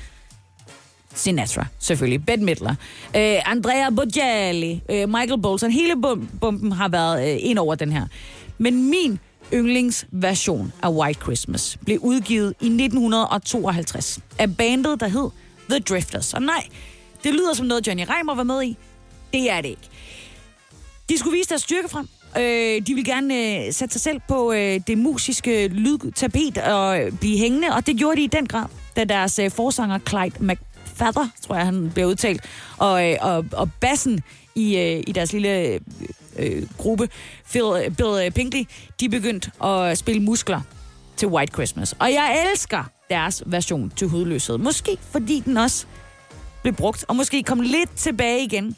Sinatra, selvfølgelig. Bette Midler. Øh, Andrea Bocelli. Øh, Michael Bolton. Hele bum- bumpen har været øh, ind over den her. Men min yndlingsversion af White Christmas blev udgivet i 1952 af bandet, der hed The Drifters. Og nej, det lyder som noget, Johnny Reimer var med i. Det er det ikke. De skulle vise deres styrke frem. Øh, de vil gerne øh, sætte sig selv på øh, det musiske lydtapet og øh, blive hængende, og det gjorde de i den grad, da deres øh, forsanger Clyde McFadder, tror jeg han bliver udtalt, og, øh, og, og bassen i, øh, i deres lille øh, øh gruppe, Phil, Bill øh, Pinkley, de begyndte at spille muskler til White Christmas. Og jeg elsker deres version til hudløshed. Måske fordi den også blev brugt, og måske kom lidt tilbage igen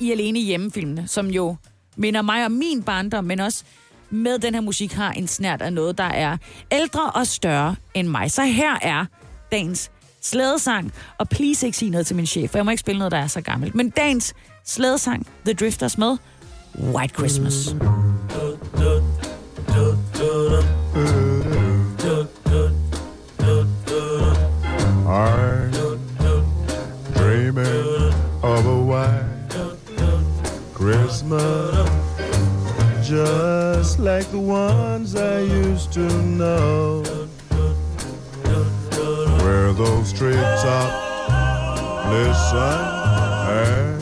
i Alene hjemmefilmene, som jo minder mig om min barndom, men også med den her musik har en snært af noget, der er ældre og større end mig. Så her er dagens slædesang, og please ikke sige noget til min chef, for jeg må ikke spille noget, der er så gammelt. Men dagens slædesang, The Drifters med White Christmas. I'm dreaming of a white Christmas, just like the ones I used to know, where those treetops listen and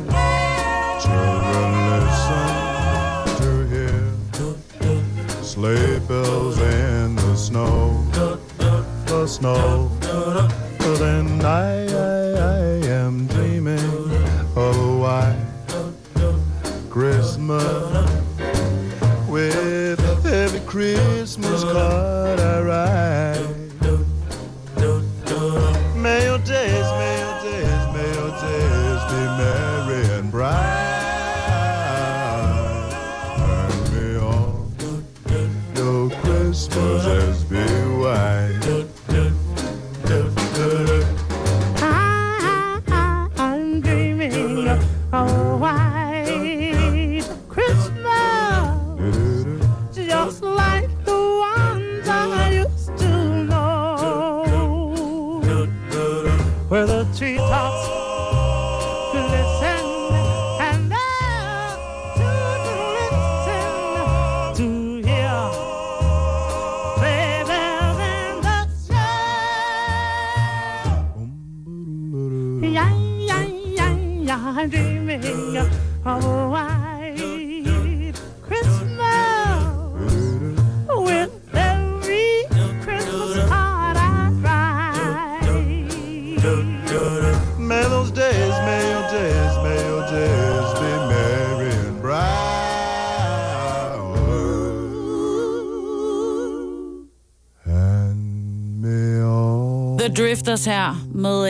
children listen to hear sleigh bells in the snow, the snow. Then I, I, I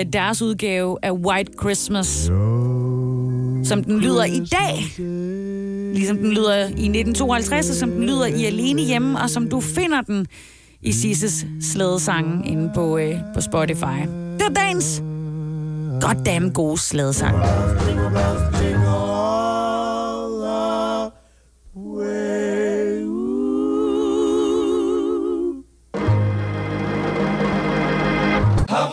med deres udgave af White Christmas. Som den lyder i dag. Ligesom den lyder i 1952, og som den lyder i Alene Hjemme, og som du finder den i Sisses slædesange inde på, øh, på Spotify. Det var dagens goddamn gode slædesang.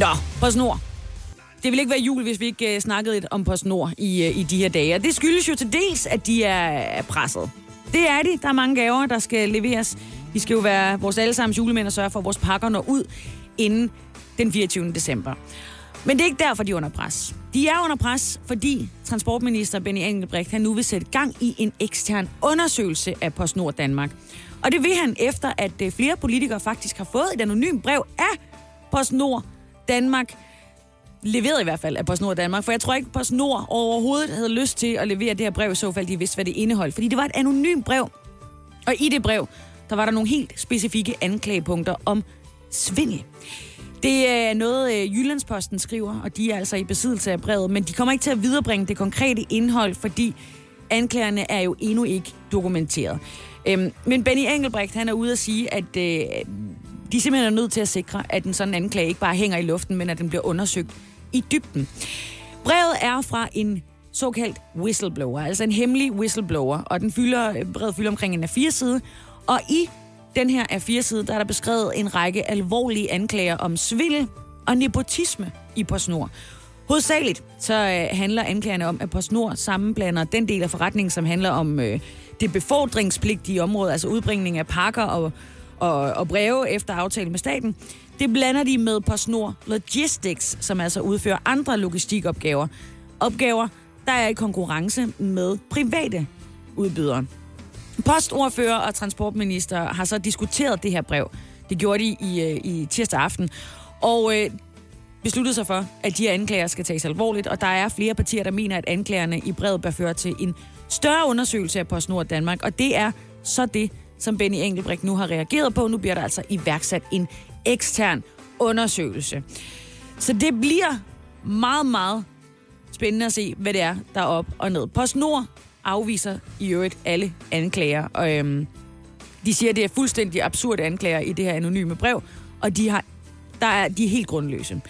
Nå, PostNord. Det vil ikke være jul, hvis vi ikke uh, snakkede lidt om PostNord i, uh, i de her dage. Og det skyldes jo til dels, at de er, presset. Det er de. Der er mange gaver, der skal leveres. Vi skal jo være vores allesammens julemænd og sørge for, at vores pakker når ud inden den 24. december. Men det er ikke derfor, de er under pres. De er under pres, fordi transportminister Benny Engelbrecht han nu vil sætte gang i en ekstern undersøgelse af PostNord Danmark. Og det vil han efter, at øh, flere politikere faktisk har fået et anonymt brev af PostNord Danmark, leveret i hvert fald af PostNord Danmark, for jeg tror ikke, PostNord overhovedet havde lyst til at levere det her brev, i så fald de vidste, hvad det indeholdt. Fordi det var et anonymt brev, og i det brev, der var der nogle helt specifikke anklagepunkter om svindel. Det er noget, øh, Jyllandsposten skriver, og de er altså i besiddelse af brevet, men de kommer ikke til at viderebringe det konkrete indhold, fordi anklagerne er jo endnu ikke dokumenteret. Øhm, men Benny Engelbrecht, han er ude at sige, at øh, de simpelthen er nødt til at sikre, at en sådan anklage ikke bare hænger i luften, men at den bliver undersøgt i dybden. Brevet er fra en såkaldt whistleblower, altså en hemmelig whistleblower, og den fylder, brevet fylder omkring en A4-side, og i den her A4-side, der er der beskrevet en række alvorlige anklager om svindel og nepotisme i PostNord. Hovedsageligt så øh, handler anklagerne om, at PostNord sammenblander den del af forretningen, som handler om øh, det befordringspligtige område, altså udbringning af pakker og, og, og breve efter aftale med staten. Det blander de med PostNord Logistics, som altså udfører andre logistikopgaver. Opgaver, der er i konkurrence med private udbydere. Postordfører og transportminister har så diskuteret det her brev. Det gjorde de i, øh, i tirsdag aften. Og øh, besluttede sig for, at de her anklager skal tages alvorligt, og der er flere partier, der mener, at anklagerne i brevet bør føre til en større undersøgelse af PostNord Danmark, og det er så det, som Benny Engelbrecht nu har reageret på. Nu bliver der altså iværksat en ekstern undersøgelse. Så det bliver meget, meget spændende at se, hvad det er, der er op og ned. PostNord afviser i øvrigt alle anklager, og øhm, de siger, at det er fuldstændig absurde anklager i det her anonyme brev, og de, har, der er, de er helt grundløse.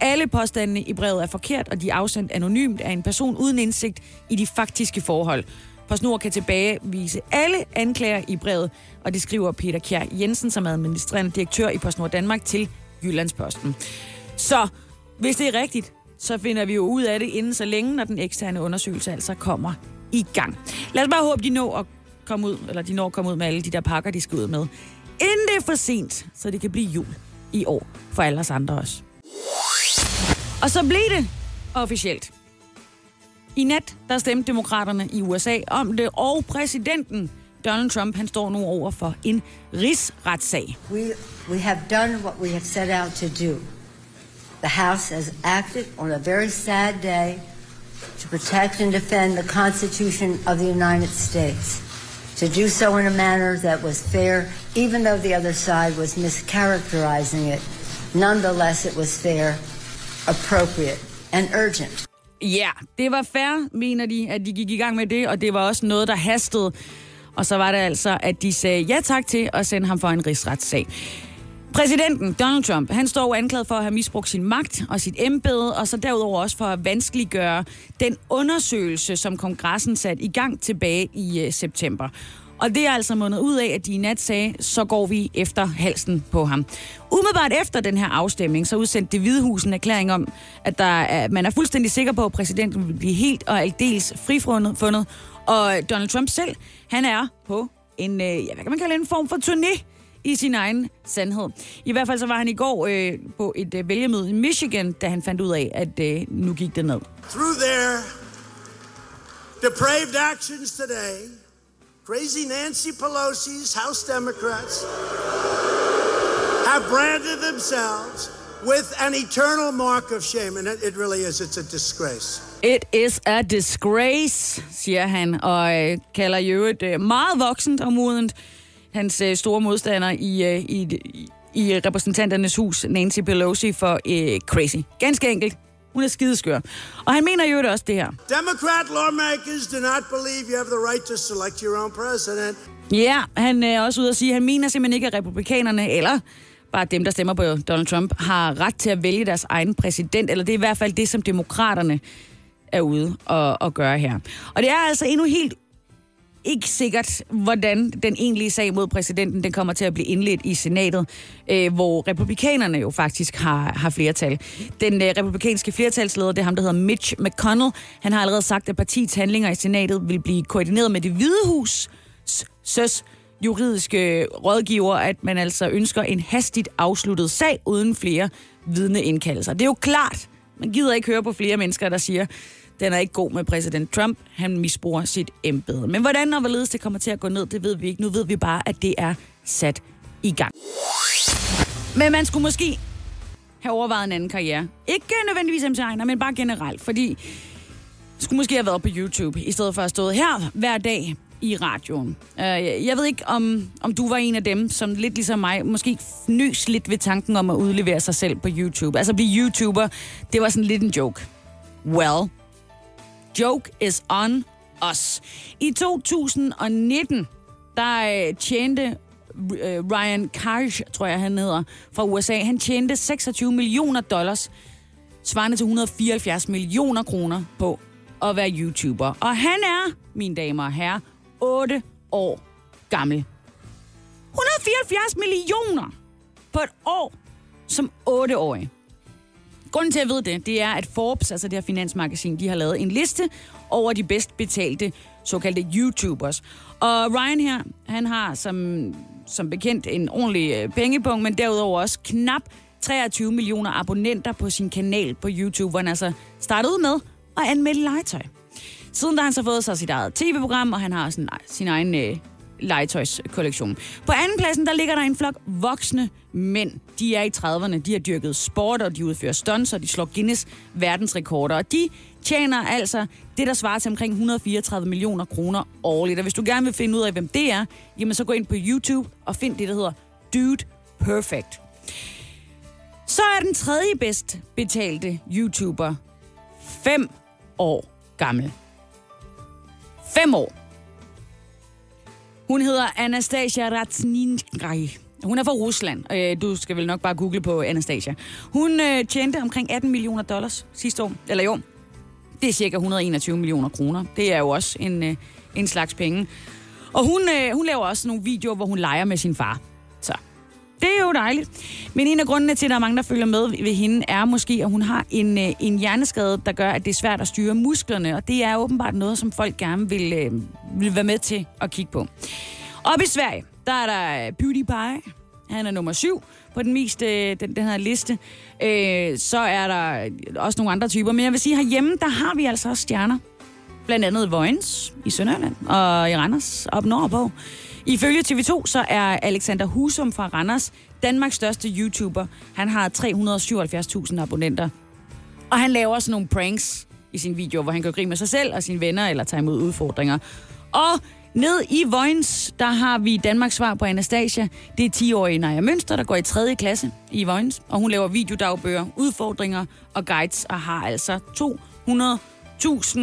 Alle påstandene i brevet er forkert, og de er afsendt anonymt af en person uden indsigt i de faktiske forhold. PostNord kan tilbagevise alle anklager i brevet, og det skriver Peter Kjær Jensen, som er administrerende direktør i PostNord Danmark, til Jyllandsposten. Så hvis det er rigtigt, så finder vi jo ud af det inden så længe, når den eksterne undersøgelse altså kommer i gang. Lad os bare håbe, de når at komme ud, eller de når at komme ud med alle de der pakker, de skal ud med. Inden det er for sent, så det kan blive jul i år for alle os andre også. Og så blev det officielt. I nat, der stemte demokraterne i USA om det, og præsidenten Donald Trump, han står nu over for en rigsretssag. We, we have done what we have set out to do. The House has acted on a very sad day to protect and defend the Constitution of the United States. To do so in a manner that was fair, even though the other side was mischaracterizing it, nonetheless it was fair, appropriate, and urgent. Ja, det var fair, mener de, at de gik i gang med det, og det var også noget, der hastede. Og så var det altså, at de sagde ja tak til at sende ham for en rigsretssag. Præsidenten Donald Trump, han står jo anklaget for at have misbrugt sin magt og sit embede, og så derudover også for at vanskeliggøre den undersøgelse, som kongressen satte i gang tilbage i uh, september. Og det er altså mundet ud af, at de i nat sagde, så går vi efter halsen på ham. Umiddelbart efter den her afstemning, så udsendte det Hvide Hus en erklæring om, at der er, man er fuldstændig sikker på, at præsidenten vil blive helt og aldeles frifundet. Fundet. Og Donald Trump selv, han er på en, øh, ja, hvad kan man kalde en form for turné i sin egen sandhed. I hvert fald så var han i går øh, på et øh, vælgermøde i Michigan, da han fandt ud af, at øh, nu gik det ned. Through their depraved actions today, crazy Nancy Pelosi's House Democrats have branded themselves with an eternal mark of shame. And it, it really is, it's a disgrace. It is a disgrace, siger han, og øh, kalder i øvrigt øh, meget voksent og modent hans øh, store modstander i, øh, i, i, i repræsentanternes hus, Nancy Pelosi, for øh, crazy. Ganske enkelt. Hun er skideskør. Og han mener jo også det her. Democrat lawmakers do not believe you have the right to select your own president. Ja, han er også ude at sige, at han mener simpelthen ikke, at republikanerne, eller bare dem, der stemmer på Donald Trump, har ret til at vælge deres egen præsident, eller det er i hvert fald det, som demokraterne er ude og, og gøre her. Og det er altså endnu helt ikke sikkert, hvordan den egentlige sag mod præsidenten den kommer til at blive indledt i senatet, øh, hvor republikanerne jo faktisk har, har flertal. Den øh, republikanske flertalsleder, det er ham, der hedder Mitch McConnell, han har allerede sagt, at partiets handlinger i senatet vil blive koordineret med det hvide hus, søs juridiske rådgiver, at man altså ønsker en hastigt afsluttet sag uden flere vidneindkaldelser. Det er jo klart, man gider ikke høre på flere mennesker, der siger, den er ikke god med præsident Trump. Han misbruger sit embede. Men hvordan og hvorledes det kommer til at gå ned, det ved vi ikke. Nu ved vi bare, at det er sat i gang. Men man skulle måske have overvejet en anden karriere. Ikke nødvendigvis MC Ejner, men bare generelt. Fordi skulle måske have været på YouTube, i stedet for at stå her hver dag i radioen. Øh, jeg ved ikke, om, om du var en af dem, som lidt ligesom mig, måske nys lidt ved tanken om at udlevere sig selv på YouTube. Altså blive YouTuber, det var sådan lidt en joke. Well, joke is on us. I 2019, der øh, tjente øh, Ryan Karsh, tror jeg han hedder, fra USA, han tjente 26 millioner dollars, svarende til 174 millioner kroner på at være YouTuber. Og han er, mine damer og herrer, 8 år gammel. 174 millioner på et år som 8-årig. Grunden til, at jeg ved det, det er, at Forbes, altså det her finansmagasin, de har lavet en liste over de bedst betalte såkaldte YouTubers. Og Ryan her, han har som, som bekendt en ordentlig øh, pengepunkt, men derudover også knap 23 millioner abonnenter på sin kanal på YouTube, hvor han altså startede med at anmelde legetøj. Siden da har han så fået sig sit eget tv-program, og han har sådan, sin egen øh, legetøjskollektion. På anden pladsen, der ligger der en flok voksne mænd. De er i 30'erne, de har dyrket sport, og de udfører stunts, og de slår Guinness verdensrekorder. Og de tjener altså det, der svarer til omkring 134 millioner kroner årligt. Og hvis du gerne vil finde ud af, hvem det er, jamen så gå ind på YouTube og find det, der hedder Dude Perfect. Så er den tredje bedst betalte YouTuber 5 år gammel. 5 år. Hun hedder Anastasia Ratsninskaj. Hun er fra Rusland. Øh, du skal vel nok bare google på Anastasia. Hun øh, tjente omkring 18 millioner dollars sidste år, eller i år. Det er cirka 121 millioner kroner. Det er jo også en, øh, en slags penge. Og hun, hun laver også nogle videoer, hvor hun leger med sin far. Det er jo dejligt. Men en af grundene til, at der er mange, der følger med ved hende, er måske, at hun har en, øh, en hjerneskade, der gør, at det er svært at styre musklerne. Og det er åbenbart noget, som folk gerne vil, øh, vil være med til at kigge på. Op i Sverige, der er der øh, PewDiePie. Han er nummer syv på den mest øh, den, den her liste. Øh, så er der også nogle andre typer. Men jeg vil sige, herhjemme, der har vi altså også stjerner. Blandt andet Vojens i Sønderland og i Randers op nordpå. Ifølge TV2, så er Alexander Husum fra Randers Danmarks største YouTuber. Han har 377.000 abonnenter. Og han laver sådan nogle pranks i sin video, hvor han gør grin med sig selv og sine venner, eller tager imod udfordringer. Og ned i Vojens, der har vi Danmarks svar på Anastasia. Det er 10-årige Naja Mønster, der går i 3. klasse i Vojens. Og hun laver videodagbøger, udfordringer og guides, og har altså 200.000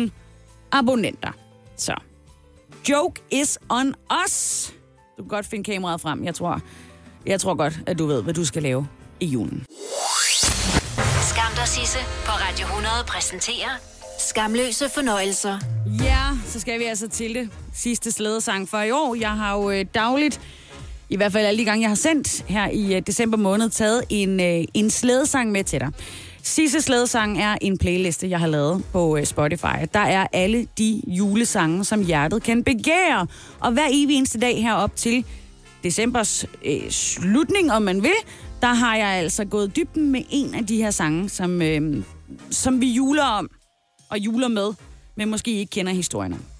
abonnenter. Så, joke is on us. Du kan godt finde kameraet frem, jeg tror. Jeg tror godt, at du ved, hvad du skal lave i julen. Skam dig, Sisse, på Radio 100 præsenterer Skamløse fornøjelser. Ja, så skal vi altså til det sidste slædesang for i år. Jeg har jo øh, dagligt, i hvert fald alle de gange, jeg har sendt her i øh, december måned, taget en, øh, en slædesang med til dig. Sisse slædesang er en playliste, jeg har lavet på øh, Spotify. Der er alle de julesange, som hjertet kan begære. Og hver evig eneste dag herop til decembers øh, slutning, om man vil, der har jeg altså gået dybden med en af de her sange, som, øh, som vi juler om og juler med, men måske ikke kender historien om.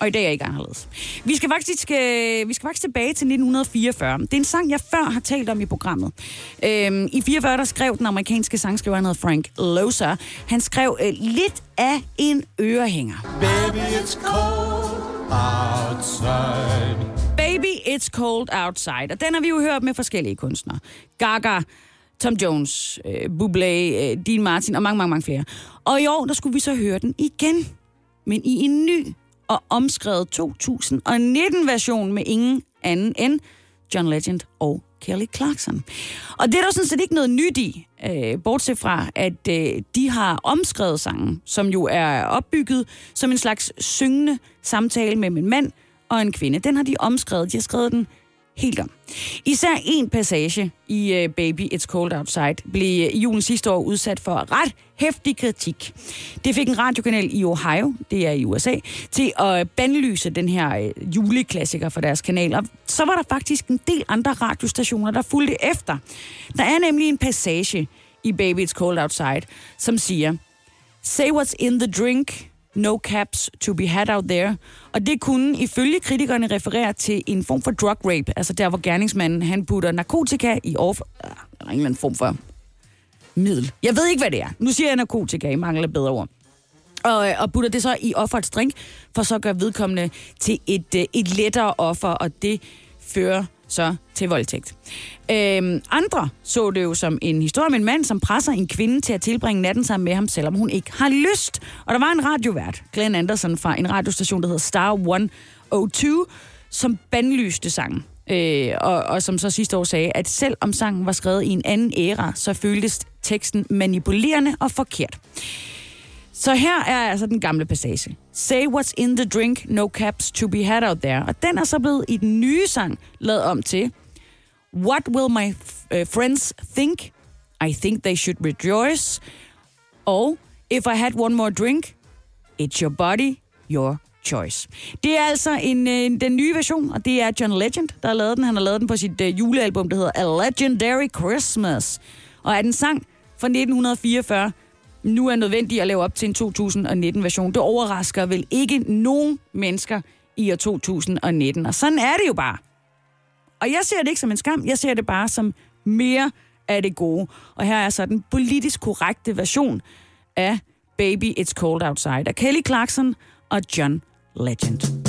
Og i dag er ikke anderledes. Vi skal, faktisk, øh, vi skal faktisk tilbage til 1944. Det er en sang, jeg før har talt om i programmet. Øhm, I 44 der skrev den amerikanske sangskriver, han hedder Frank Loesser. Han skrev øh, lidt af en ørehænger. Baby, it's cold outside. Baby, It's Cold Outside. Og den har vi jo hørt med forskellige kunstnere. Gaga, Tom Jones, øh, Bublé, øh, Dean Martin og mange, mange, mange flere. Og i år, der skulle vi så høre den igen. Men i en ny og omskrevet 2019-version med ingen anden end John Legend og Kelly Clarkson. Og det er der sådan set ikke noget nyt i, øh, bortset fra, at øh, de har omskrevet sangen, som jo er opbygget som en slags syngende samtale mellem en mand og en kvinde. Den har de omskrevet. De har skrevet den helt om. Især en passage i uh, Baby It's Cold Outside blev øh, i julen sidste år udsat for ret hæftig kritik. Det fik en radiokanal i Ohio, det er i USA, til at bandlyse den her uh, juleklassiker for deres kanal. Og så var der faktisk en del andre radiostationer, der fulgte efter. Der er nemlig en passage i Baby It's Cold Outside, som siger, Say what's in the drink, no caps to be had out there. Og det kunne ifølge kritikerne referere til en form for drug rape, altså der hvor gerningsmanden han putter narkotika i off... Øh, ah, en eller anden form for middel. Jeg ved ikke, hvad det er. Nu siger jeg narkotika, I mangler bedre ord. Og, øh, og putter det så i offerets drink, for så gør vedkommende til et, øh, et lettere offer, og det fører så til voldtægt. Øhm, andre så det jo som en historie om en mand, som presser en kvinde til at tilbringe natten sammen med ham, selvom hun ikke har lyst. Og der var en radiovært, Glenn Anderson fra en radiostation, der hedder Star 102, som bandlyste sangen. Øh, og, og som så sidste år sagde, at selv om sangen var skrevet i en anden æra, så føltes teksten manipulerende og forkert. Så her er altså den gamle passage. Say what's in the drink, no caps to be had out there. Og den er så blevet i den nye sang lavet om til What will my uh, friends think? I think they should rejoice. Og If I had one more drink, it's your body, your choice. Det er altså en, øh, en, den nye version, og det er John Legend, der har lavet den. Han har lavet den på sit øh, julealbum, der hedder A Legendary Christmas. Og er den sang fra 1944, nu er nødvendigt at lave op til en 2019-version. Det overrasker vel ikke nogen mennesker i år 2019. Og sådan er det jo bare. Og jeg ser det ikke som en skam, jeg ser det bare som mere af det gode. Og her er så den politisk korrekte version af Baby It's Cold Outside af Kelly Clarkson og John Legend.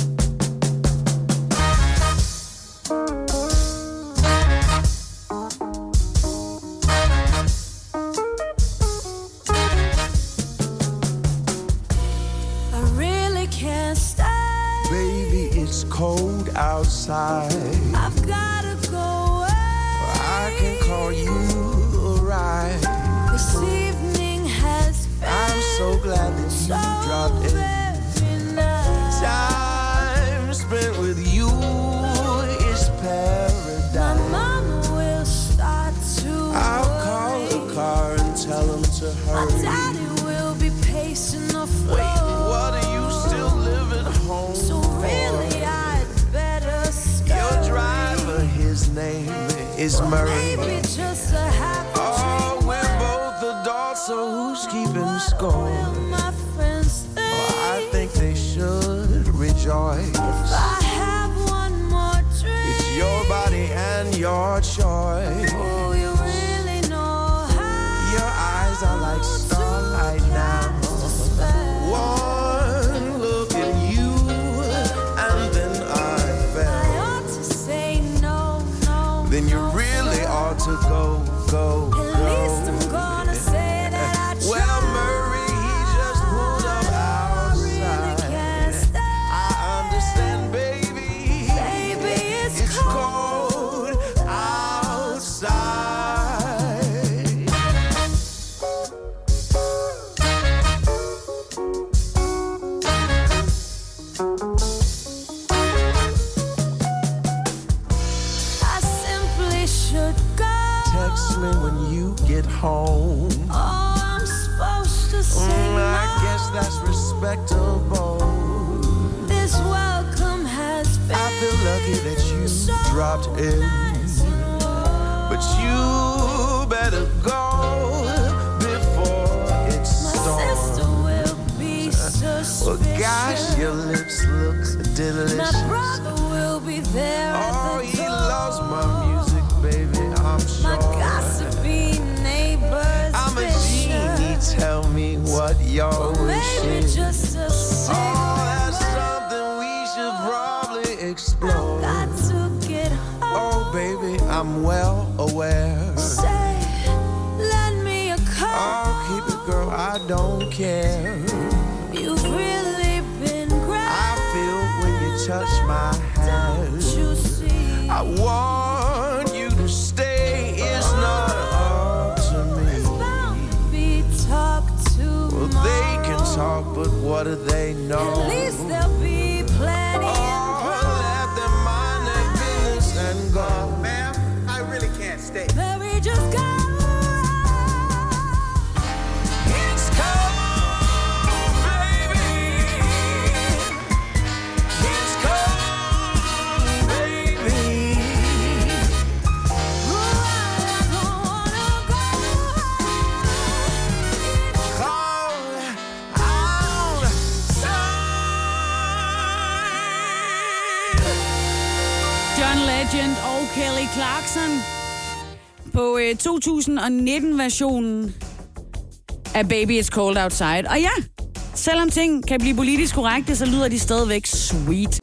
Outside. Is Murray. Just a happy Oh, we're both adults, so who's keeping score? Respectable. This welcome has been I feel lucky that you dropped in. But you better go before it's sister storm. will be suspicious. Well, gosh, your lips look delicious. My brother will be there Oh, the he door. loves my music, baby, I'm My gossipy neighbors I'm a genie, tell me what your wish is. I'm well aware. Say, lend me a call. Oh, keep it, girl, I don't care. You've really been great. I feel when you touch my hand. You see, I want you to stay. It's not up to me. be talk to Well, they can talk, but what do they know? At least there'll på øh, 2019-versionen af Baby It's Cold Outside. Og ja, selvom ting kan blive politisk korrekte, så lyder de stadigvæk sweet.